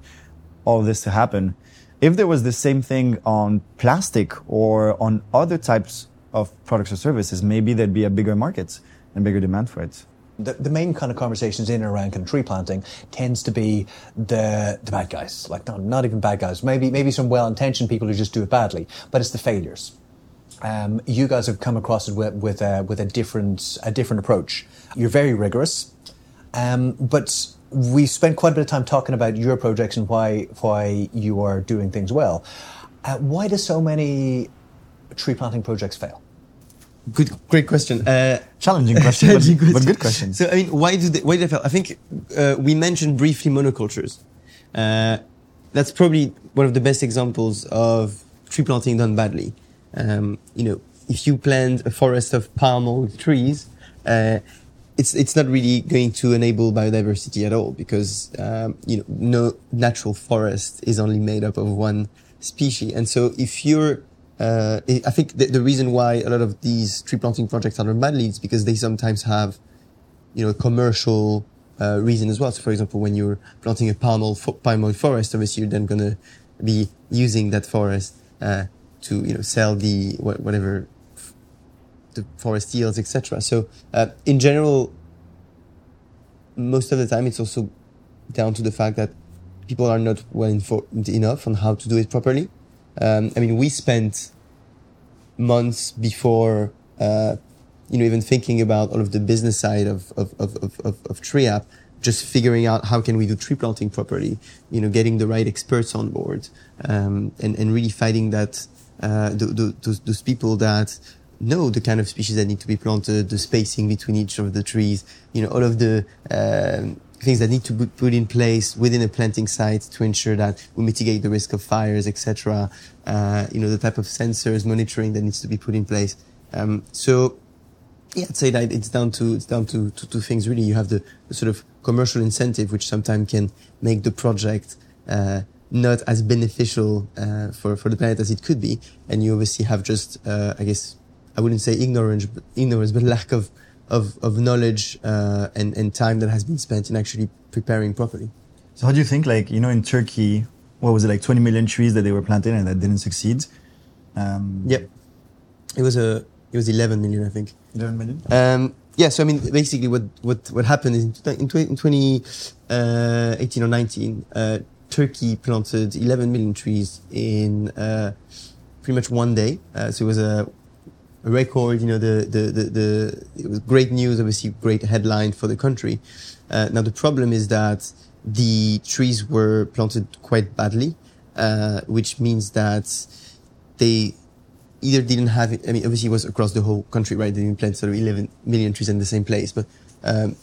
all this to happen. If there was the same thing on plastic or on other types of products or services, maybe there'd be a bigger market and bigger demand for it the, the main kind of conversations in and around kind of tree planting tends to be the the bad guys, like not not even bad guys, maybe maybe some well intentioned people who just do it badly, but it's the failures. Um, you guys have come across it with with a, with a different a different approach. You're very rigorous, um, but we spent quite a bit of time talking about your projects and why why you are doing things well. Uh, why do so many tree planting projects fail? Good, great question. Uh, challenging question, challenging but, question. but, good question. So, I mean, why do they, why do they fail? I think uh, we mentioned briefly monocultures. Uh, that's probably one of the best examples of tree planting done badly. Um, you know, if you plant a forest of palm oil trees, uh, it's it's not really going to enable biodiversity at all because um, you know no natural forest is only made up of one species. And so if you're, uh, I think the, the, reason why a lot of these tree planting projects are bad leads because they sometimes have, you know, commercial uh, reason as well. So, for example, when you're planting a palm oil, fo- palm oil forest, obviously you're then going to be using that forest uh, to, you know, sell the whatever f- the forest yields, etc. So, uh, in general, most of the time, it's also down to the fact that people are not well informed enough on how to do it properly. Um, I mean, we spent months before, uh, you know, even thinking about all of the business side of, of, of, of, of TreeApp, just figuring out how can we do tree planting properly, you know, getting the right experts on board, um, and, and really fighting that, uh, the, the, those, those people that know the kind of species that need to be planted, the spacing between each of the trees, you know, all of the, um, things that need to be put in place within a planting site to ensure that we mitigate the risk of fires, etc. Uh, you know, the type of sensors monitoring that needs to be put in place. Um, so, yeah, I'd say that it's down to it's down to two things really. You have the, the, sort of commercial incentive, which sometimes can make the project uh, not as beneficial uh, for for the planet as it could be, and you obviously have just, uh, I guess, I wouldn't say ignorance, but ignorance, but lack of of, of knowledge uh, and, and time that has been spent in actually preparing properly. So how do you think, like, you know, in Turkey, what was it, like 20 million trees that they were planted and that didn't succeed? Um, yep. It was a, it was 11 million, I think. 11 million? Um, yeah, so I mean, basically what, what, what happened is in, in 2018 uh, or 19, uh, Turkey planted 11 million trees in uh, pretty much one day. Uh, so it was a record. You know, the, the, the, the, it was great news, obviously great headline for the country. Uh, now the problem is that the trees were planted quite badly, uh, which means that they either didn't have it. I mean, obviously it was across the whole country, right? They didn't plant sort of 11 million trees in the same place, but, um,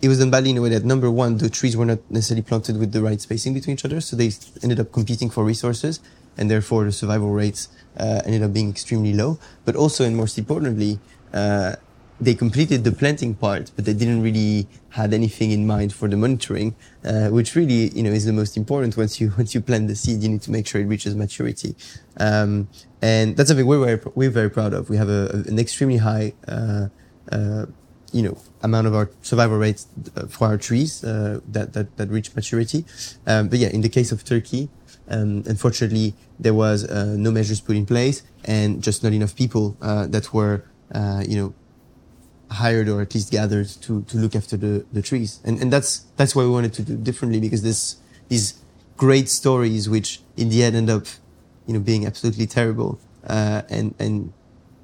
it was done badly in a way that number one, the trees were not necessarily planted with the right spacing between each other. So they ended up competing for resources and therefore the survival rates uh, ended up being extremely low. But also, and most importantly, uh, they completed the planting part, but they didn't really had anything in mind for the monitoring, uh, which really, you know, is the most important. Once you once you plant the seed, you need to make sure it reaches maturity, um, and that's something we're very we're very proud of. We have a, an extremely high, uh, uh, you know, amount of our survival rates uh, for our trees uh, that that that reach maturity. Um, but yeah, in the case of Turkey, um, unfortunately, there was uh, no measures put in place and just not enough people uh, that were, uh, you know, hired or at least gathered to, to look after the, the trees. And, and that's, that's why we wanted to do differently because this, these great stories, which in the end end up, you know, being absolutely terrible. Uh, and, and,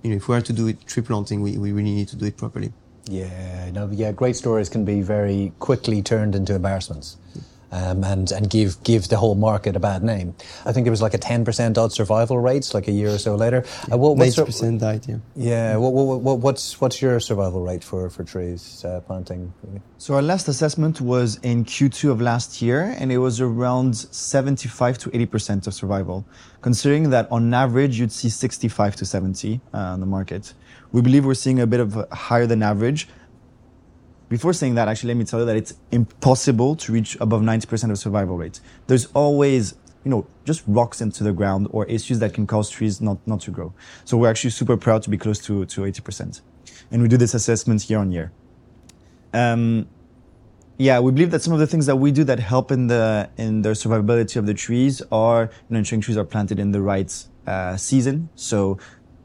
you know, if we are to do it tree planting, we, we really need to do it properly. Yeah, no, yeah, great stories can be very quickly turned into embarrassments um, and and give give the whole market a bad name. I think it was like a ten percent odd survival rates like a year or so later. Uh, what, what's percent died. Yeah. Yeah. What, what, what's what's your survival rate for for trees uh, planting? So our last assessment was in Q2 of last year, and it was around seventy five to eighty percent of survival. Considering that on average you'd see sixty five to seventy uh, on the market, we believe we're seeing a bit of higher than average before saying that, actually, let me tell you that it's impossible to reach above 90% of survival rate. There's always, you know, just rocks into the ground or issues that can cause trees not, not to grow. So we're actually super proud to be close to, to 80%. And we do this assessment year on year. Um, yeah, we believe that some of the things that we do that help in the in the survivability of the trees are you know, ensuring trees are planted in the right uh, season. So,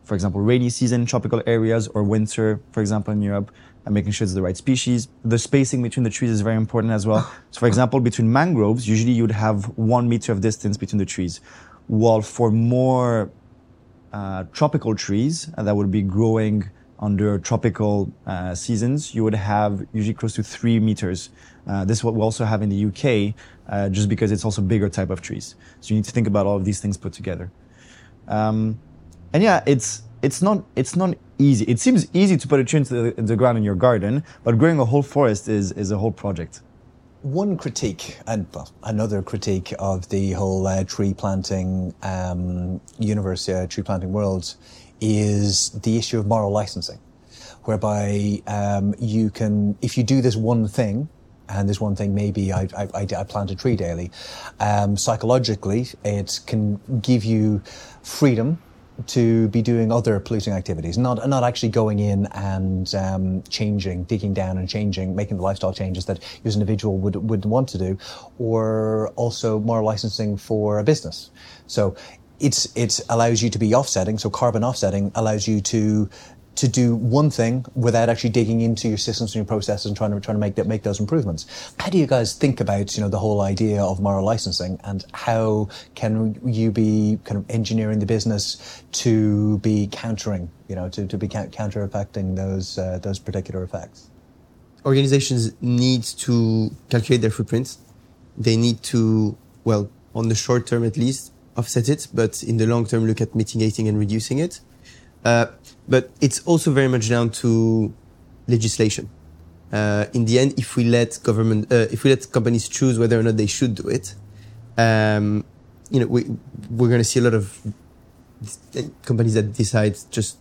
for example, rainy season, tropical areas, or winter, for example, in Europe and making sure it's the right species. The spacing between the trees is very important as well. So for example, between mangroves, usually you'd have one meter of distance between the trees. While for more uh, tropical trees uh, that would be growing under tropical uh, seasons, you would have usually close to three meters. Uh, this is what we also have in the UK, uh, just because it's also bigger type of trees. So you need to think about all of these things put together. Um, and yeah, it's it's not it's not easy. It seems easy to put a tree into the, the, ground in your garden, but growing a whole forest is is a whole project. One critique, and well, another critique of the whole uh, tree planting um, universe, uh, tree planting world, is the issue of moral licensing, whereby um, you can, if you do this one thing, and this one thing maybe I, I, I plant a tree daily. Um, psychologically, it can give you freedom to be doing other polluting activities, not not actually going in and um, changing, digging down and changing, making the lifestyle changes that you as an individual would would want to do, or also more licensing for a business. So it's it allows you to be offsetting. So carbon offsetting allows you to to do one thing without actually digging into your systems and your processes and trying to trying to make that make those improvements. How do you guys think about you know the whole idea of moral licensing and how can you be kind of engineering the business to be countering you know to, to be counter affecting those uh, those particular effects? Organizations need to calculate their footprints. They need to well on the short term at least offset it, but in the long term look at mitigating and reducing it. Uh, but it's also very much down to legislation. Uh, in the end, if we let government, uh, if we let companies choose whether or not they should do it, um, you know, we we're going to see a lot of companies that decide just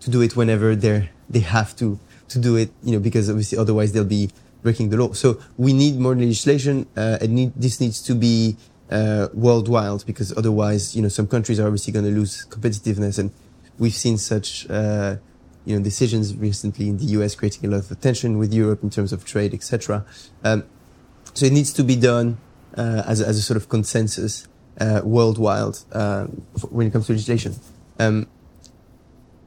to do it whenever they they have to to do it, you know, because obviously otherwise they'll be breaking the law. So we need more legislation. Uh, and need, this needs to be uh, worldwide because otherwise, you know, some countries are obviously going to lose competitiveness and we've seen such uh, you know decisions recently in the US creating a lot of attention with Europe in terms of trade, etc. Um, so it needs to be done uh, as, as a sort of consensus uh, worldwide uh, when it comes to legislation. Um,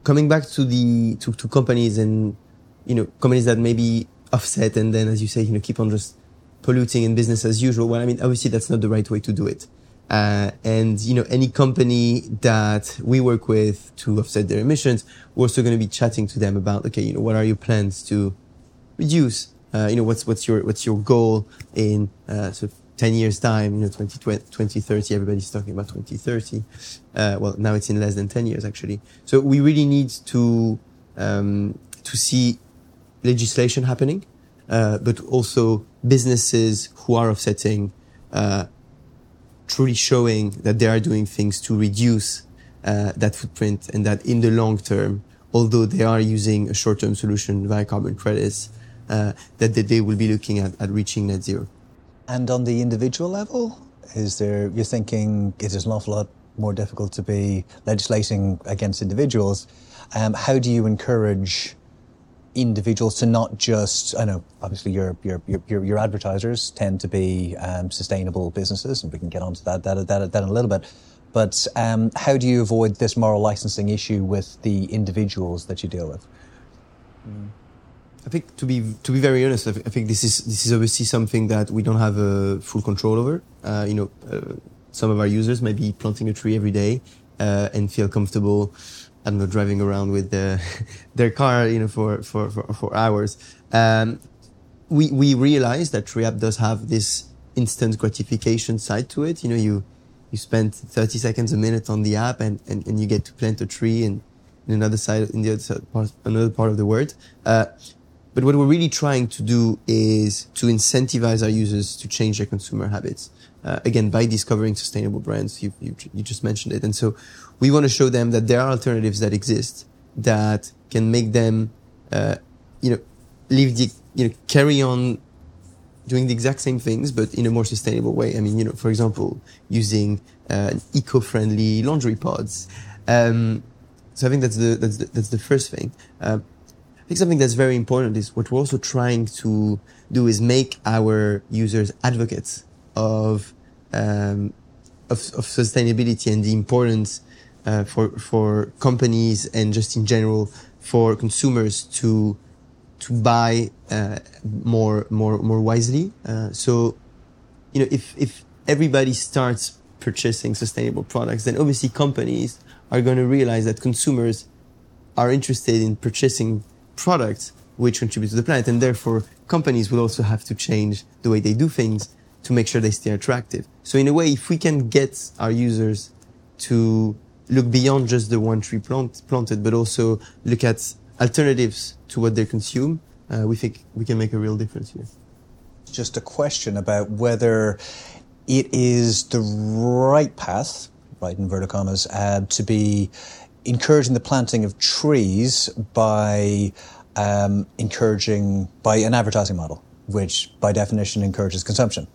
coming back to the to, to companies and you know companies that maybe offset and then as you say you know keep on just polluting in business as usual. Well, I mean obviously that's not the right way to do it. Uh, and you know any company that we work with to offset their emissions, we're also going to be chatting to them about okay, you know what are your plans to reduce? Uh, you know what's what's your what's your goal in uh, sort of 10 years time? You know 2020, 2030. Everybody's talking about 2030. Uh, well, now it's in less than 10 years actually. So we really need to um, to see legislation happening, uh, but also businesses who are offsetting uh, truly showing that they are doing things to reduce uh, that footprint and that in the long term, although they are using a short-term solution via carbon credits, uh, that, that they will be looking at, at reaching net zero. And on the individual level, is there, you're thinking it is an awful lot more difficult to be legislating against individuals. Um, how do you encourage individuals to not just, I know, obviously your, your, your, your advertisers tend to be um, sustainable businesses, and we can get onto that, that, that, that in a little bit. But um, how do you avoid this moral licensing issue with the individuals that you deal with? I think to be to be very honest, I, think this is this is obviously something that we don't have a full control over. Uh, you know, uh, some of our users may be planting a tree every day uh, and feel comfortable I don't know, driving around with the, their car, you know, for, for, for, for hours. Um, we, we realize that Treeapp does have this instant gratification side to it. You know, you, you spend 30 seconds a minute on the app and, and, and you get to plant a tree in, in another side, in the other part, another part of the world. Uh, but what we're really trying to do is to incentivize our users to change their consumer habits. Uh, again, by discovering sustainable brands, you, you, you just mentioned it. And so we want to show them that there are alternatives that exist that can make them, uh, you know, live the, you know, carry on doing the exact same things, but in a more sustainable way. I mean, you know, for example, using uh, eco-friendly laundry pods. Um, so I think that's the that's the, that's the first thing. Uh, I think something that's very important is what we're also trying to do is make our users advocates of um, of, of, sustainability and the importance uh, for for companies and just in general for consumers to to buy uh, more more more wisely. Uh, so, you know, if if everybody starts purchasing sustainable products, then obviously companies are going to realize that consumers are interested in purchasing products which contribute to the planet, and therefore companies will also have to change the way they do things to make sure they stay attractive. So in a way, if we can get our users to look beyond just the one tree plant, planted, but also look at alternatives to what they consume, uh, we think we can make a real difference here. Just a question about whether it is the right path, right, inverted commas, uh, to be encouraging the planting of trees by um, encouraging by an advertising model which by definition encourages consumption.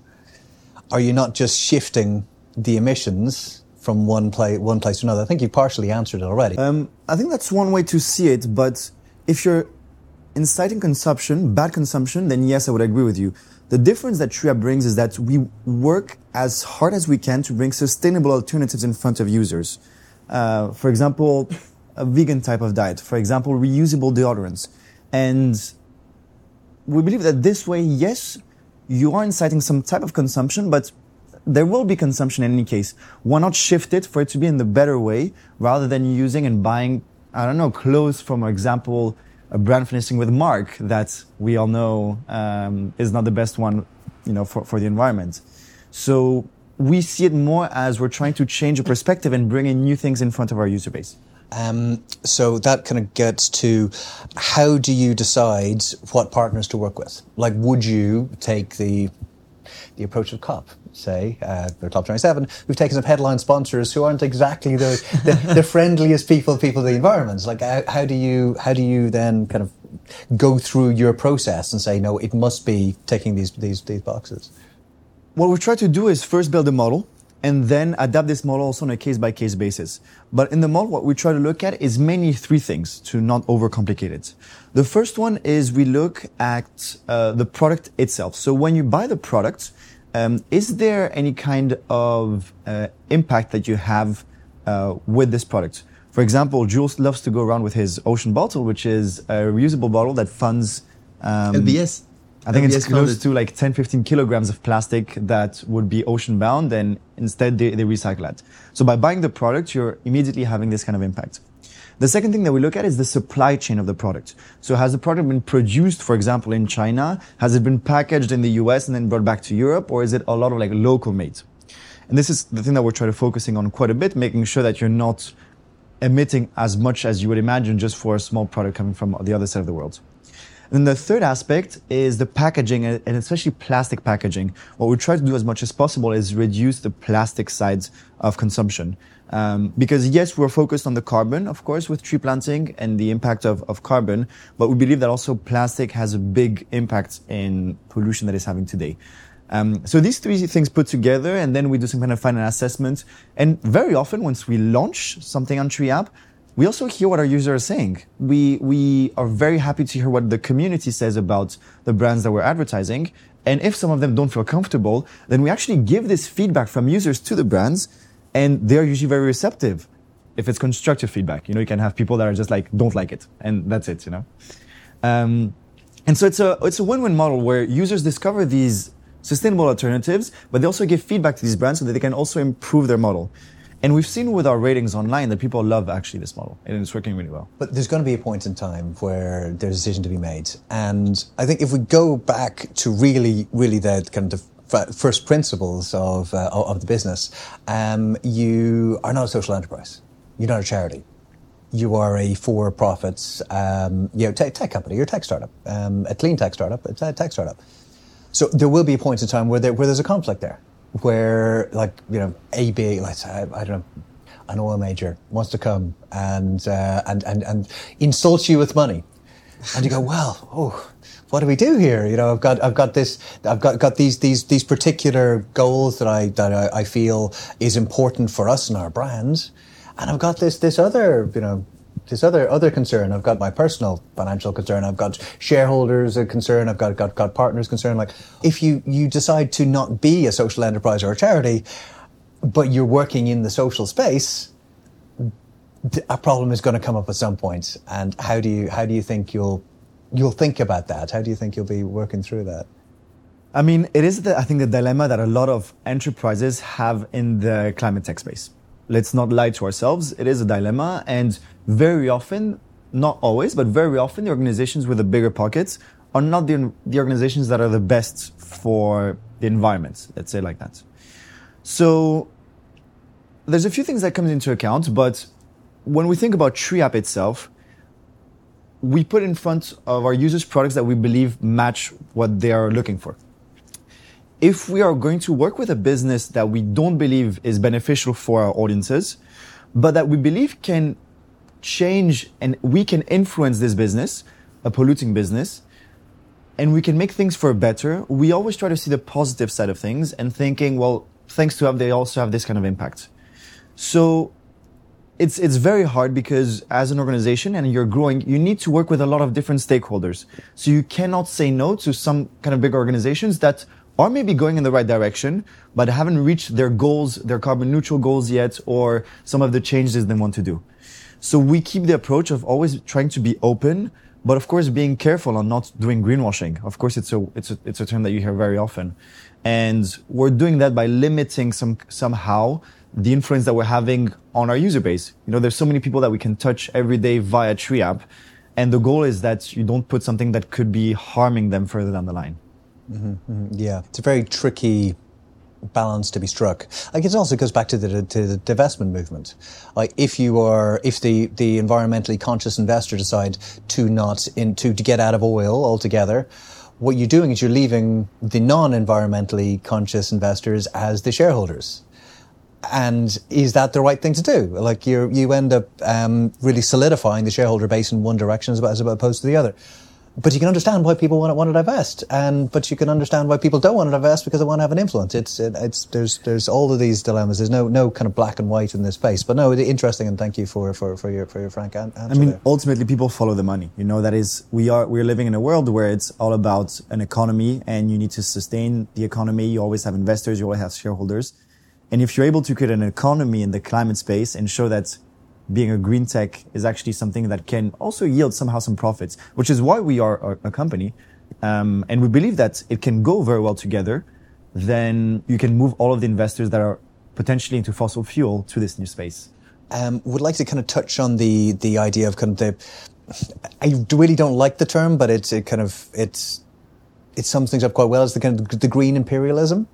Are you not just shifting the emissions from one, play, one place to another? I think you partially answered it already. Um, I think that's one way to see it, but if you're inciting consumption, bad consumption, then yes, I would agree with you. The difference that TreeApp brings is that we work as hard as we can to bring sustainable alternatives in front of users. Uh, for example, a vegan type of diet. For example, reusable deodorants. And we believe that this way, yes, you are inciting some type of consumption, but there will be consumption in any case. Why not shift it for it to be in the better way rather than using and buying, I don't know, clothes, from for example, a brand finishing with Mark that we all know um, is not the best one, you know, for, for the environment. So we see it more as we're trying to change a perspective and bring in new things in front of our user base. Um, so that kind of gets to how do you decide what partners to work with? Like, would you take the the approach of COP, say, uh, or COP 27, who've taken some headline sponsors who aren't exactly the, the, the friendliest people, people of the environment. Like, how, how, do you, how do you then kind of go through your process and say, no, it must be ticking these, these, these boxes? What we try to do is first build a model and then adapt this model also on a case by case basis. But in the model, what we try to look at is mainly three things to not overcomplicate it. The first one is we look at uh, the product itself. So when you buy the product, um, is there any kind of uh, impact that you have uh, with this product? For example, Jules loves to go around with his ocean bottle, which is a reusable bottle that funds um, LBS. I think it's close to like 10, 15 kilograms of plastic that would be ocean bound and instead they, they recycle it. So by buying the product, you're immediately having this kind of impact. The second thing that we look at is the supply chain of the product. So has the product been produced, for example, in China? Has it been packaged in the US and then brought back to Europe? Or is it a lot of like local made? And this is the thing that we're trying to focusing on quite a bit, making sure that you're not emitting as much as you would imagine just for a small product coming from the other side of the world. And the third aspect is the packaging and especially plastic packaging. What we try to do as much as possible is reduce the plastic sides of consumption. Um, because yes, we're focused on the carbon, of course, with tree planting and the impact of, of carbon, but we believe that also plastic has a big impact in pollution that it's having today. Um, so these three things put together, and then we do some kind of final assessment. And very often, once we launch something on TreeApp, we also hear what our users are saying. We, we are very happy to hear what the community says about the brands that we're advertising. And if some of them don't feel comfortable, then we actually give this feedback from users to the brands and they're usually very receptive. If it's constructive feedback, you know, you can have people that are just like, don't like it. And that's it, you know? Um, and so it's a, it's a win-win model where users discover these sustainable alternatives, but they also give feedback to these brands so that they can also improve their model. And we've seen with our ratings online that people love actually this model and it's working really well. But there's going to be a point in time where there's a decision to be made. And I think if we go back to really, really the kind of first principles of, uh, of the business, um, you are not a social enterprise. You're not a charity. You are a for-profits, um, you know, tech, tech, company. You're a tech startup, um, a clean tech startup, a tech startup. So there will be a point in time where, there, where there's a conflict there where like you know AB, let's say, I don't know, an oil major wants to come and uh, and and and insult you with money, and you go, well, oh, what do we do here? You know, I've got I've got this I've got got these these these particular goals that I that I, I feel is important for us and our brands, and I've got this this other you know this other other concern. I've got my personal financial concern. I've got shareholders a concern. I've got got got partners concern. Like if you you decide to not be a social enterprise or a charity, but you're working in the social space, a problem is going to come up at some point. And how do you how do you think you'll you'll think about that? How do you think you'll be working through that? I mean, it is the, I think the dilemma that a lot of enterprises have in the climate tech space let's not lie to ourselves. It is a dilemma. And very often, not always, but very often, the organizations with the bigger pockets are not the, the organizations that are the best for the environment. Let's say like that. So there's a few things that comes into account, but when we think about TreeApp itself, we put in front of our users products that we believe match what they are looking for if we are going to work with a business that we don't believe is beneficial for our audiences, but that we believe can change and we can influence this business, a polluting business, and we can make things for better, we always try to see the positive side of things and thinking, well, thanks to them, they also have this kind of impact. So it's, it's very hard because as an organization and you're growing, you need to work with a lot of different stakeholders. So you cannot say no to some kind of big organizations that are maybe going in the right direction, but haven't reached their goals, their carbon neutral goals yet, or some of the changes they want to do. So we keep the approach of always trying to be open, but of course being careful on not doing greenwashing. Of course, it's a it's a it's a term that you hear very often, and we're doing that by limiting some somehow the influence that we're having on our user base. You know, there's so many people that we can touch every day via TreeApp, and the goal is that you don't put something that could be harming them further down the line. Mm-hmm, mm-hmm. Yeah, it's a very tricky balance to be struck. Like it also goes back to the to the divestment movement. Like if you are if the the environmentally conscious investor decide to not into to get out of oil altogether, what you're doing is you're leaving the non-environmentally conscious investors as the shareholders. And is that the right thing to do? Like you you end up um, really solidifying the shareholder base in one direction as opposed to the other but you can understand why people want to, want to divest, and but you can understand why people don't want to divest because they want to have an influence. It's it, it's there's there's all of these dilemmas. There's no no kind of black and white in this space. But no, interesting, and thank you for for, for your for your frank answer. I mean, there. ultimately, people follow the money. You know, that is we are we're living in a world where it's all about an economy, and you need to sustain the economy. You always have investors, you always have shareholders, and if you're able to create an economy in the climate space and show that being a green tech is actually something that can also yield somehow some profits, which is why we are a, company. Um, and we believe that it can go very well together. Then you can move all of the investors that are potentially into fossil fuel to this new space. Um, would like to kind of touch on the the idea of kind of the. I really don't like the term, but it's it kind of it's it sums things up quite well. It's the kind of the green imperialism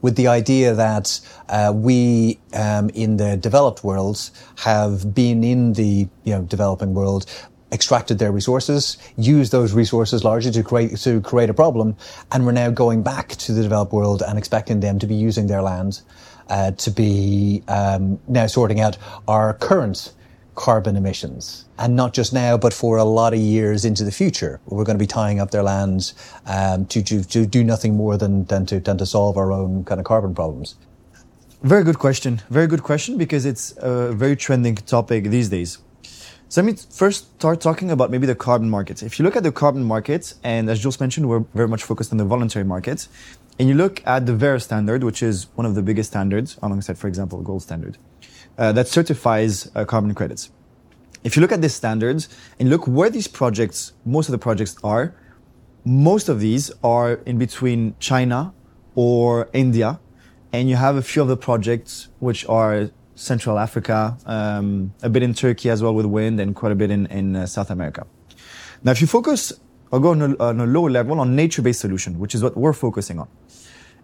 with the idea that uh, we um, in the developed world have been in the you know developing world extracted their resources, used those resources largely to create to create a problem, and we're now going back to the developed world and expecting them to be using their land uh, to be um, now sorting out our current carbon emissions. And not just now, but for a lot of years into the future. We're going to be tying up their lands um, to, to, to, do nothing more than, than, to, than to solve our own kind of carbon problems. Very good question. Very good question because it's a very trending topic these days. So let me first start talking about maybe the carbon markets. If you look at the carbon markets, and as Jules mentioned, we're very much focused on the voluntary markets, and you look at the Verra standard, which is one of the biggest standards, alongside, for example, the gold standard uh, that certifies uh, carbon credits. If you look at these standards and look where these projects, most of the projects are, most of these are in between China or India, and you have a few of the projects which are Central Africa, um, a bit in Turkey as well with wind, and quite a bit in, in uh, South America. Now, if you focus, I'll go on a, on a lower level on nature-based solution, which is what we're focusing on,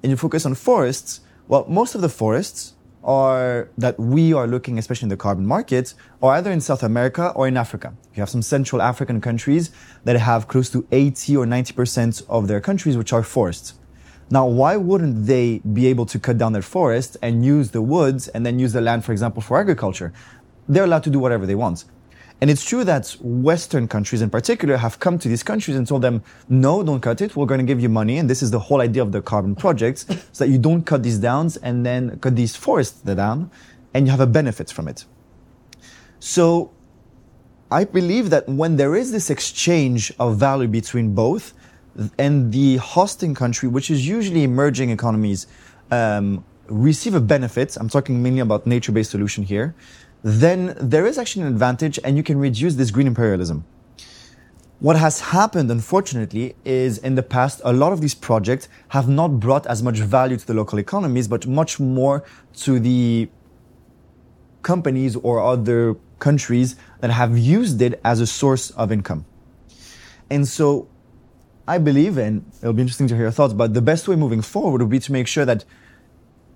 and you focus on forests. Well, most of the forests are that we are looking, especially in the carbon markets, are either in South America or in Africa. You have some Central African countries that have close to 80 or 90% of their countries which are forests. Now, why wouldn't they be able to cut down their forests and use the woods and then use the land, for example, for agriculture? They're allowed to do whatever they want. And it's true that Western countries in particular have come to these countries and told them, no, don't cut it. We're going to give you money. And this is the whole idea of the carbon projects so that you don't cut these downs and then cut these forests down and you have a benefit from it. So I believe that when there is this exchange of value between both and the hosting country, which is usually emerging economies, um, receive a benefit. I'm talking mainly about nature-based solution here then there is actually an advantage and you can reduce this green imperialism. What has happened, unfortunately, is in the past, a lot of these projects have not brought as much value to the local economies, but much more to the companies or other countries that have used it as a source of income. And so I believe, and it'll be interesting to hear your thoughts, but the best way moving forward would be to make sure that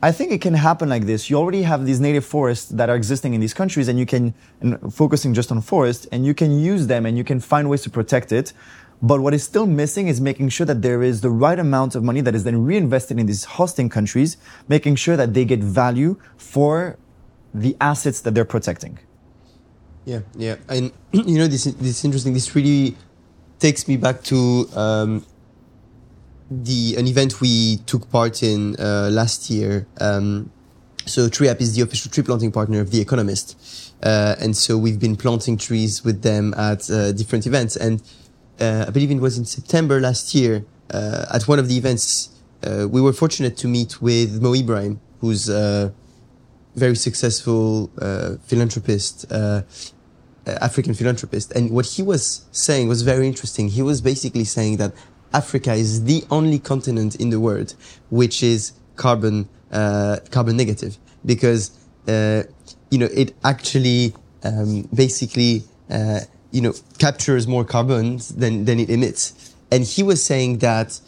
I think it can happen like this. You already have these native forests that are existing in these countries and you can, and focusing just on forest, and you can use them and you can find ways to protect it. But what is still missing is making sure that there is the right amount of money that is then reinvested in these hosting countries, making sure that they get value for the assets that they're protecting. Yeah, yeah. And, you know, this, this is interesting. This really takes me back to, um, the an event we took part in uh, last year. Um, so TreeApp is the official tree planting partner of The Economist, uh, and so we've been planting trees with them at uh, different events. And uh, I believe it was in September last year uh, at one of the events. Uh, we were fortunate to meet with Mo Ibrahim, who's a very successful philanthropist. African philanthropist, and what he was saying was very interesting. He was basically saying that Africa is the only continent in the world which is carbon uh, carbon negative because uh, you know it actually um, basically uh, you know captures more carbon than than it emits. And he was saying that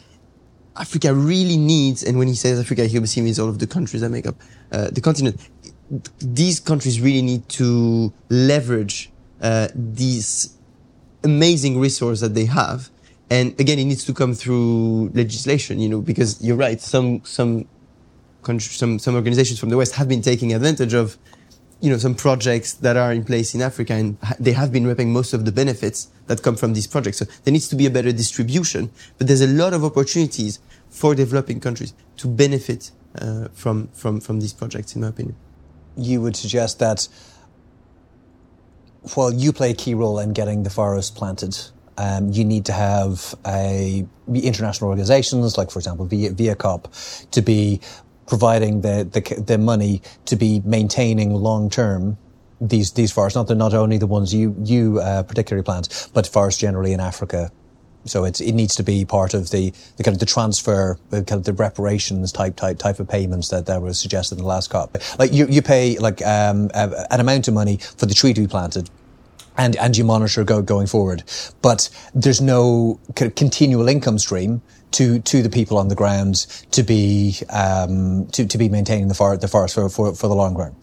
Africa really needs, and when he says Africa, he obviously means all of the countries that make up uh, the continent. These countries really need to leverage uh, these amazing resource that they have and again, it needs to come through legislation, you know, because you're right. Some, some, some, some organizations from the West have been taking advantage of, you know, some projects that are in place in Africa and they have been reaping most of the benefits that come from these projects. So there needs to be a better distribution, but there's a lot of opportunities for developing countries to benefit uh, from, from, from these projects, in my opinion. You would suggest that while you play a key role in getting the forest planted, um, you need to have a international organizations, like for example, via, ViaCOP, to be providing the, the, the money to be maintaining long term these these forests. Not not only the ones you you uh, particularly plant, but forests generally in Africa. So it's, it needs to be part of the, the kind of the transfer, the kind of the reparations type type type of payments that, that was suggested in the last COP. Like you, you pay like um, an amount of money for the tree to be planted and, and you monitor go, going forward. But there's no continual income stream to, to the people on the ground to be, um, to, to be maintaining the, for, the forest for, for, for the long run.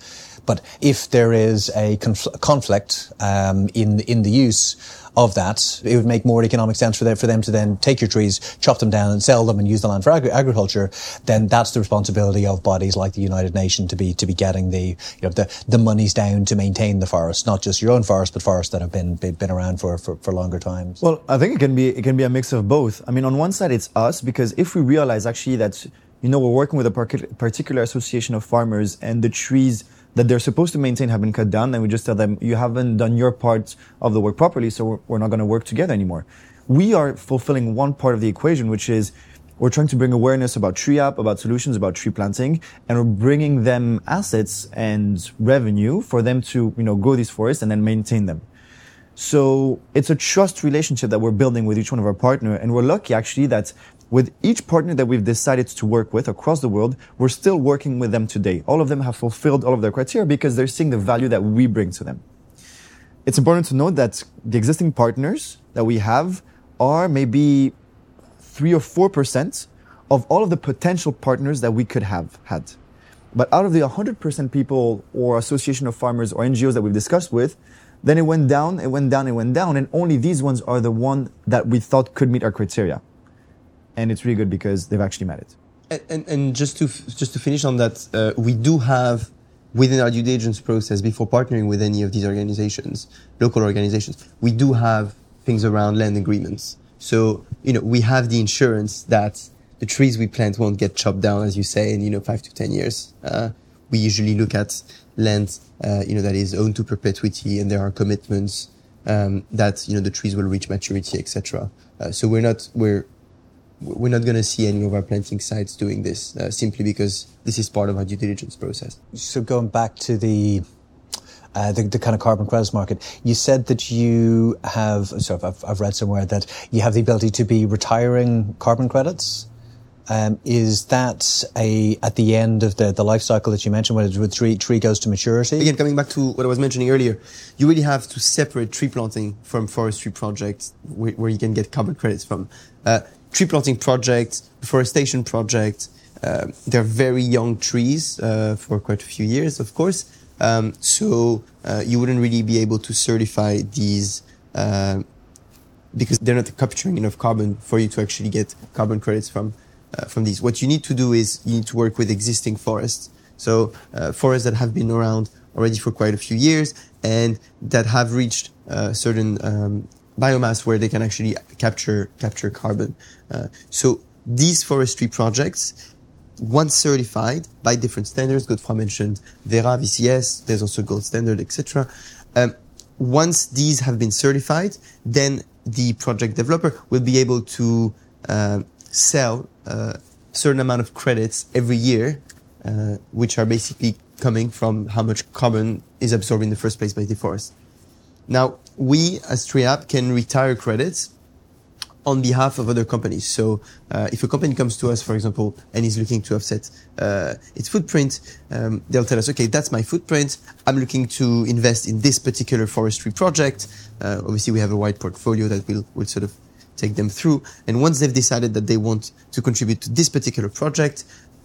But if there is a conf- conflict um, in in the use of that, it would make more economic sense for them, for them to then take your trees, chop them down and sell them and use the land for agri- agriculture, then that's the responsibility of bodies like the United Nations to be, to be getting the, you know, the, the monies down to maintain the forests, not just your own forest, but forests that have been, been around for, for, for longer times. Well, I think it can be, it can be a mix of both. I mean, on one side, it's us because if we realize actually that, you know, we're working with a particular association of farmers and the trees that they're supposed to maintain have been cut down, then we just tell them, you haven't done your part of the work properly, so we're, we're not going to work together anymore. We are fulfilling one part of the equation, which is we're trying to bring awareness about TreeApp, about solutions, about tree planting, and we're bringing them assets and revenue for them to, you know, grow these forests and then maintain them. So it's a trust relationship that we're building with each one of our partner. And we're lucky actually that with each partner that we've decided to work with across the world, we're still working with them today. All of them have fulfilled all of their criteria because they're seeing the value that we bring to them. It's important to note that the existing partners that we have are maybe three or four percent of all of the potential partners that we could have had. But out of the 100% people or association of farmers or NGOs that we've discussed with, then it went down, it went down, it went down, and only these ones are the one that we thought could meet our criteria and it's really good because they've actually met it. And, and, and just to just to finish on that, uh, we do have within our due diligence process before partnering with any of these organizations, local organizations, we do have things around land agreements. So you know we have the insurance that the trees we plant won't get chopped down, as you say, in you know five to ten years. Uh, we usually look at land, uh, you know, that is owned to perpetuity, and there are commitments um, that you know the trees will reach maturity, etc. Uh, so we're not we're we're not going to see any of our planting sites doing this uh, simply because this is part of our due diligence process. So going back to the uh, the, the, kind of carbon credits market. You said that you have, so I've, I've, read somewhere that you have the ability to be retiring carbon credits. Um, is that a at the end of the, the life cycle that you mentioned, when the tree tree goes to maturity? Again, coming back to what I was mentioning earlier, you really have to separate tree planting from forestry projects where, where you can get carbon credits from. Uh, tree planting projects, forestation projects. Uh, they're very young trees uh, for quite a few years, of course. Um, so uh, you wouldn't really be able to certify these uh, because they're not capturing enough carbon for you to actually get carbon credits from uh, from these. What you need to do is you need to work with existing forests. So uh, forests that have been around already for quite a few years and that have reached certain um, biomass where they can actually capture capture carbon. Uh, so these forestry projects, once certified by different standards, Godefroy mentioned Verra, VCS, there's also gold standard, etc. Um, once these have been certified, then the project developer will be able to uh, sell a certain amount of credits every year, uh, which are basically coming from how much carbon is absorbed in the first place by the forest. Now, we as TreeApp can retire credits on behalf of other companies. So uh, if a company comes to us, for example, and is looking to offset uh, its footprint, um, they'll tell us, okay, that's my footprint. I'm looking to invest in this particular forestry project. Uh, obviously, we have a wide portfolio that will will sort of take them through. And once they've decided that they want to contribute to this particular project,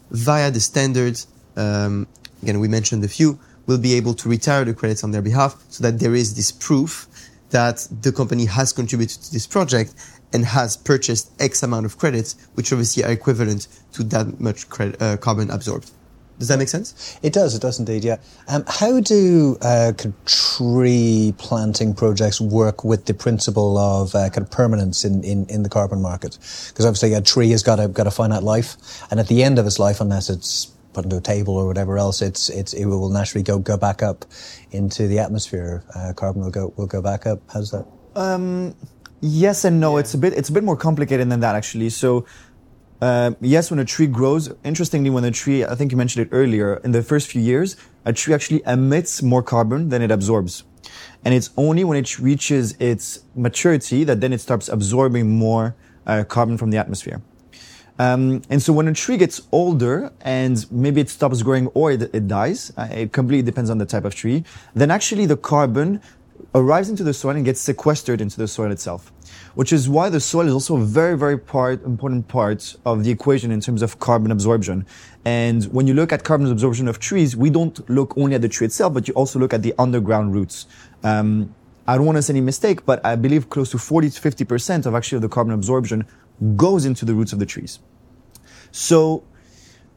via the standards, um, again, we mentioned a few, will be able to retire the credits on their behalf so that there is this proof that the company has contributed to this project and has purchased X amount of credits, which obviously are equivalent to that much credit, uh, carbon absorbed. Does that make sense? It does. It does indeed. Yeah. Um, how do uh, tree planting projects work with the principle of uh, kind of permanence in, in, in the carbon market? Because obviously a tree has got a got a finite life, and at the end of its life, unless it's put into a table or whatever else, it's it's it will naturally go go back up into the atmosphere. Uh, carbon will go will go back up. How's that? Um, yes and no. Yeah. It's a bit it's a bit more complicated than that actually. So uh, yes, when a tree grows, interestingly, when a tree, I think you mentioned it earlier, in the first few years, a tree actually emits more carbon than it absorbs. And it's only when it reaches its maturity that then it starts absorbing more uh, carbon from the atmosphere. Um, and so when a tree gets older and maybe it stops growing or it, it dies, uh, it completely depends on the type of tree, then actually the carbon arrives into the soil and gets sequestered into the soil itself which is why the soil is also a very, very part, important part of the equation in terms of carbon absorption. And when you look at carbon absorption of trees, we don't look only at the tree itself, but you also look at the underground roots. Um, I don't want to say any mistake, but I believe close to 40 to 50% of actually the carbon absorption goes into the roots of the trees. So,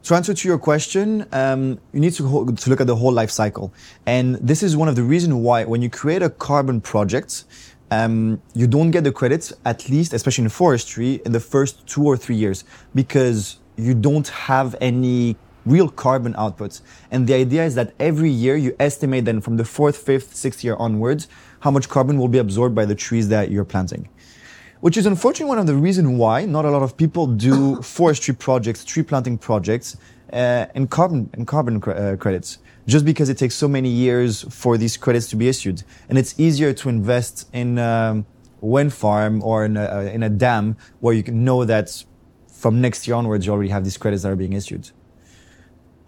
to answer to your question, um, you need to, to look at the whole life cycle. And this is one of the reasons why when you create a carbon project, um, you don't get the credits, at least, especially in forestry, in the first two or three years because you don't have any real carbon outputs. And the idea is that every year you estimate then from the fourth, fifth, sixth year onwards, how much carbon will be absorbed by the trees that you're planting. Which is unfortunately one of the reasons why not a lot of people do forestry projects, tree planting projects, uh, and carbon and carbon cre- uh, credits just because it takes so many years for these credits to be issued. And it's easier to invest in a wind farm or in a, uh, in a dam where you can know that from next year onwards, you already have these credits that are being issued.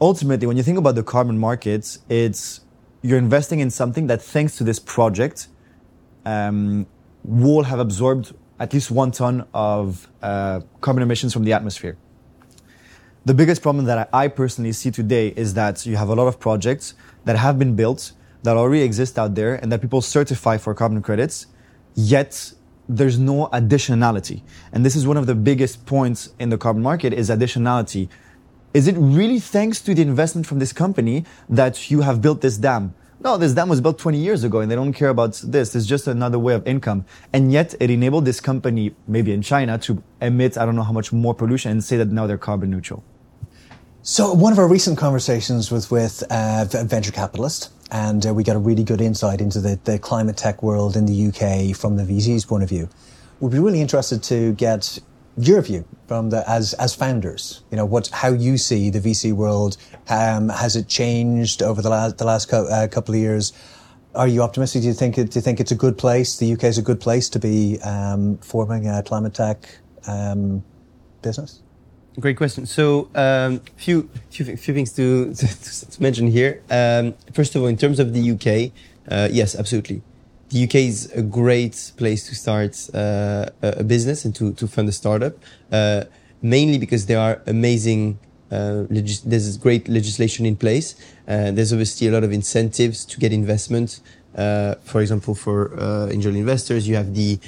Ultimately, when you think about the carbon markets, it's you're investing in something that, thanks to this project, um, will have absorbed at least one ton of uh, carbon emissions from the atmosphere. The biggest problem that I personally see today is that you have a lot of projects that have been built that already exist out there and that people certify for carbon credits, yet there's no additionality. And this is one of the biggest points in the carbon market is additionality. Is it really thanks to the investment from this company that you have built this dam? No, this dam was built 20 years ago and they don't care about this. It's just another way of income. And yet it enabled this company, maybe in China, to emit, I don't know how much more pollution and say that now they're carbon neutral. So one of our recent conversations was with uh, a venture capitalist, and uh, we got a really good insight into the, the climate tech world in the UK from the VC's point of view. We'd be really interested to get your view from the as as founders. You know, what how you see the VC world. Um, has it changed over the last the last co- uh, couple of years? Are you optimistic? Do you think do you think it's a good place? The UK is a good place to be um, forming a climate tech um, business. Great question. So, um, few, few, few things to, to, to mention here. Um, first of all, in terms of the UK, uh, yes, absolutely. The UK is a great place to start uh, a business and to, to fund a startup, uh, mainly because there are amazing, uh, there's great legislation in place. Uh, there's obviously a lot of incentives to get investment. Uh, for example, for angel investors, you have the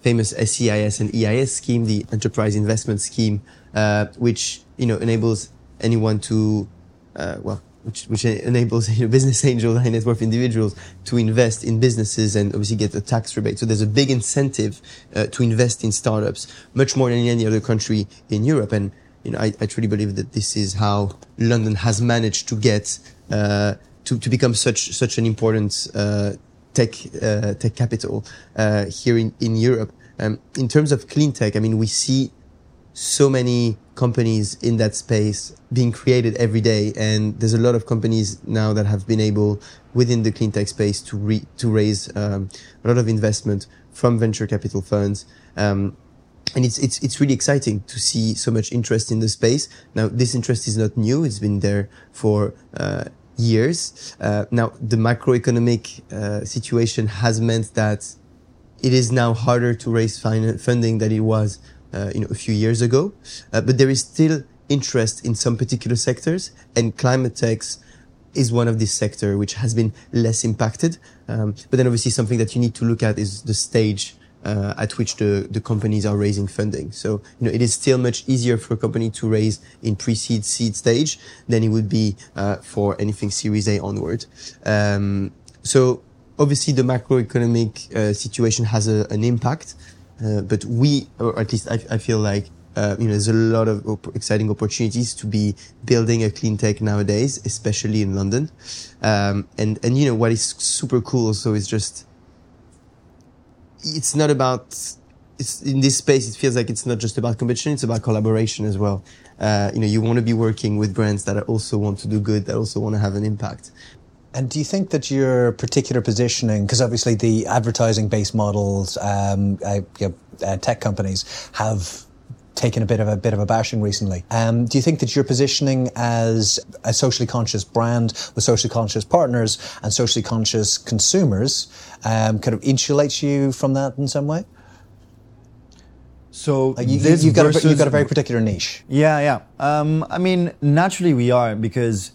famous SEIS and EIS scheme, the Enterprise Investment Scheme, uh, which you know enables anyone to, uh, well, which, which enables you know, business angels, high net worth individuals to invest in businesses and obviously get a tax rebate. So there's a big incentive uh, to invest in startups, much more than in any other country in Europe. And you know, I, I truly believe that this is how London has managed to get uh, to to become such such an important uh, tech uh, tech capital uh, here in in Europe. Um, in terms of clean tech, I mean, we see so many companies in that space being created every day, and there's a lot of companies now that have been able within the clean tech space to re- to raise um, a lot of investment from venture capital funds. Um, and it's it's it's really exciting to see so much interest in the space. Now, this interest is not new; it's been there for uh, years. Uh, now, the macroeconomic uh, situation has meant that it is now harder to raise fin- funding than it was uh, you know, a few years ago. Uh, but there is still interest in some particular sectors, and climate techs is one of these sector which has been less impacted. Um, but then obviously something that you need to look at is the stage uh, at which the, the companies are raising funding. So, you know, it is still much easier for a company to raise in pre-seed seed stage than it would be uh, for anything Series A onward. Um, so obviously the macroeconomic uh, situation has a, an impact. Uh, but we, or at least I, I feel like, uh, you know, there's a lot of op- exciting opportunities to be building a clean tech nowadays, especially in London. Um, and, and, you know, what is super cool also is just, it's not about, it's in this space, it feels like it's not just about competition, it's about collaboration as well. Uh, you know, you want to be working with brands that also want to do good, that also want to have an impact. And do you think that your particular positioning, because obviously the advertising-based models, um, uh, you know, uh, tech companies have taken a bit of a bit of a bashing recently. Um, do you think that your positioning as a socially conscious brand with socially conscious partners and socially conscious consumers um, kind of insulates you from that in some way? So like you, have got a, you've got a very particular niche. Yeah, yeah. Um, I mean, naturally we are because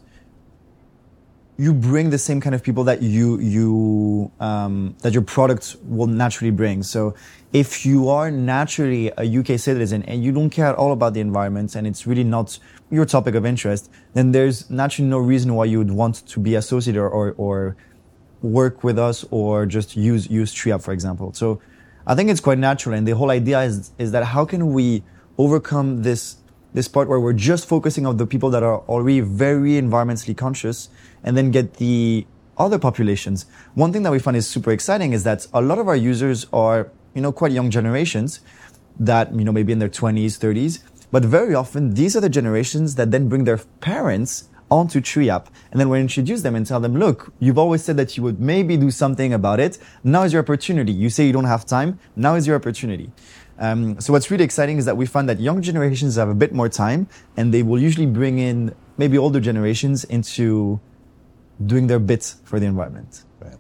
you bring the same kind of people that you you um, that your product will naturally bring. So if you are naturally a UK citizen and you don't care at all about the environment and it's really not your topic of interest, then there's naturally no reason why you would want to be associated or, or, or work with us or just use use TreeApp, for example. So I think it's quite natural, and the whole idea is is that how can we overcome this this part where we're just focusing on the people that are already very environmentally conscious and then get the other populations. One thing that we find is super exciting is that a lot of our users are, you know, quite young generations that, you know, maybe in their 20s, 30s. But very often these are the generations that then bring their parents onto TreeApp. And then we introduce them and tell them, look, you've always said that you would maybe do something about it. Now is your opportunity. You say you don't have time. Now is your opportunity. Um, so what's really exciting is that we find that young generations have a bit more time and they will usually bring in maybe older generations into doing their bit for the environment. Right.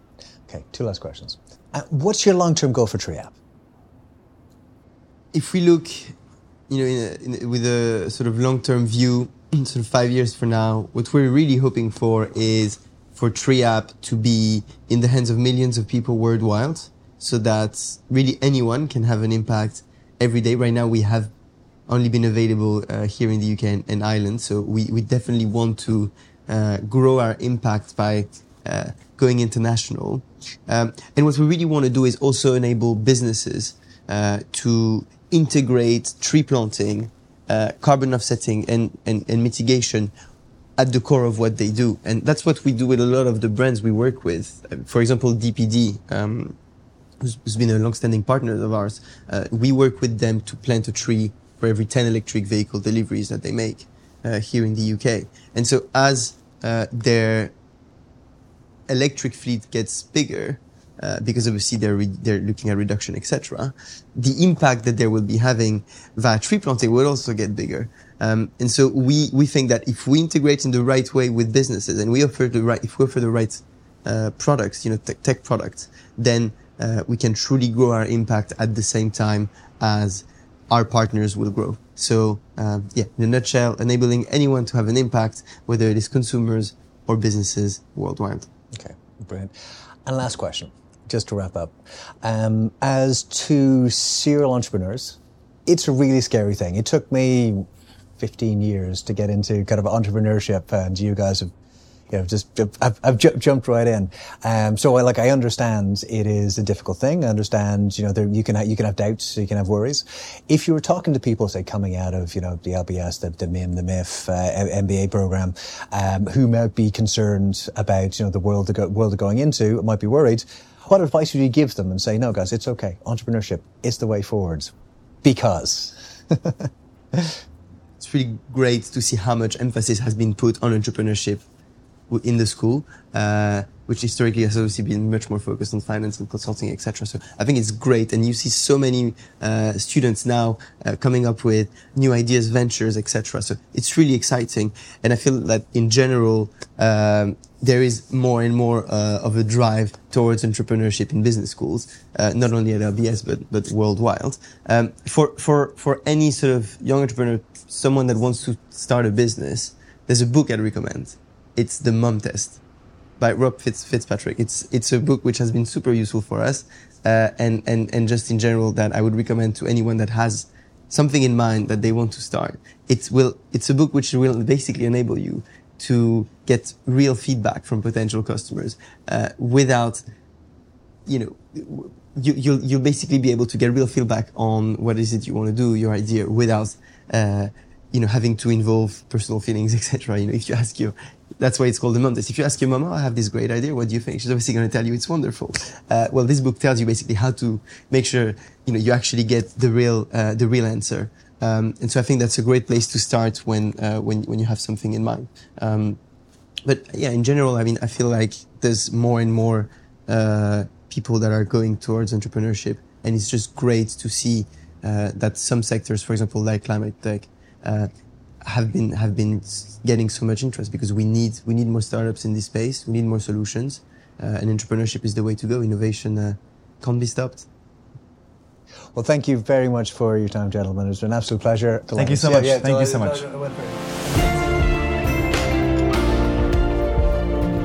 Okay, two last questions. Uh, what's your long-term goal for TreeApp? If we look, you know, in a, in a, with a sort of long-term view, sort of five years from now, what we're really hoping for is for TreeApp to be in the hands of millions of people worldwide, so that really anyone can have an impact every day. Right now, we have only been available uh, here in the UK and, and Ireland, so we, we definitely want to uh, grow our impact by uh, going international. Um, and what we really want to do is also enable businesses uh, to integrate tree planting, uh, carbon offsetting, and, and, and mitigation at the core of what they do. And that's what we do with a lot of the brands we work with. For example, DPD, um, who's, who's been a long-standing partner of ours, uh, we work with them to plant a tree for every 10 electric vehicle deliveries that they make uh, here in the UK. And so as uh, their electric fleet gets bigger, uh, because obviously they're re- they're looking at reduction, etc. The impact that they will be having via tree planting will also get bigger. Um, and so we we think that if we integrate in the right way with businesses and we offer the right if we offer the right uh, products, you know, tech, tech products, then uh, we can truly grow our impact at the same time as our partners will grow. So, um, yeah, in a nutshell, enabling anyone to have an impact, whether it is consumers or businesses worldwide. Okay, brilliant. And last question, just to wrap up. Um, as two serial entrepreneurs, it's a really scary thing. It took me 15 years to get into kind of entrepreneurship, and you guys have you know, just I've, I've ju- jumped right in. Um, so I, like I understand it is a difficult thing. I understand, you know, there, you can ha- you can have doubts, you can have worries. If you were talking to people, say coming out of you know the LBS, the, the MIM, the MIF, uh, MBA program, um, who might be concerned about you know the world they're, go- world they're going into, might be worried. What advice would you give them and say, no, guys, it's okay. Entrepreneurship, is the way forward, because. it's really great to see how much emphasis has been put on entrepreneurship in the school, uh, which historically has obviously been much more focused on finance and consulting, etc. So I think it's great, and you see so many uh, students now uh, coming up with new ideas, ventures, etc. So it's really exciting, and I feel that in general um, there is more and more uh, of a drive towards entrepreneurship in business schools, uh, not only at LBS but but worldwide. Um, for for for any sort of young entrepreneur, someone that wants to start a business, there's a book I'd recommend it's the mom test by Rob Fitz, Fitzpatrick. It's it's a book which has been super useful for us, uh, and and and just in general that I would recommend to anyone that has something in mind that they want to start. It will it's a book which will basically enable you to get real feedback from potential customers uh, without, you know. You, you'll, you'll basically be able to get real feedback on what is it you want to do, your idea, without, uh, you know, having to involve personal feelings, etc. You know, if you ask your, that's why it's called the test. If you ask your mama, I have this great idea. What do you think? She's obviously going to tell you it's wonderful. Uh, well, this book tells you basically how to make sure you know you actually get the real uh, the real answer. Um, and so I think that's a great place to start when uh, when when you have something in mind. Um, but yeah, in general, I mean, I feel like there's more and more uh, people that are going towards entrepreneurship, and it's just great to see uh, that some sectors, for example, like climate tech, uh, have been have been getting so much interest because we need we need more startups in this space. We need more solutions, uh, and entrepreneurship is the way to go. Innovation uh, can't be stopped. Well, thank you very much for your time, gentlemen. It's been an absolute pleasure. Thank you so much. Yeah, thank you so much.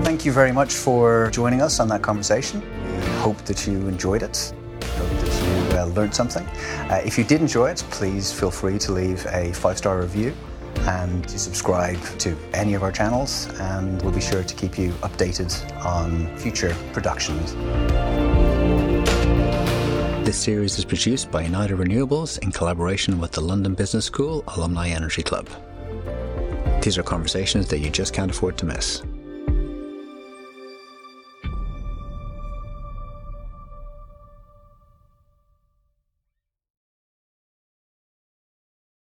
Thank you very much for joining us on that conversation. We hope that you enjoyed it. Hope that you uh, learned something. Uh, if you did enjoy it, please feel free to leave a five star review and to subscribe to any of our channels, and we'll be sure to keep you updated on future productions. This series is produced by United Renewables in collaboration with the London Business School Alumni Energy Club. These are conversations that you just can't afford to miss.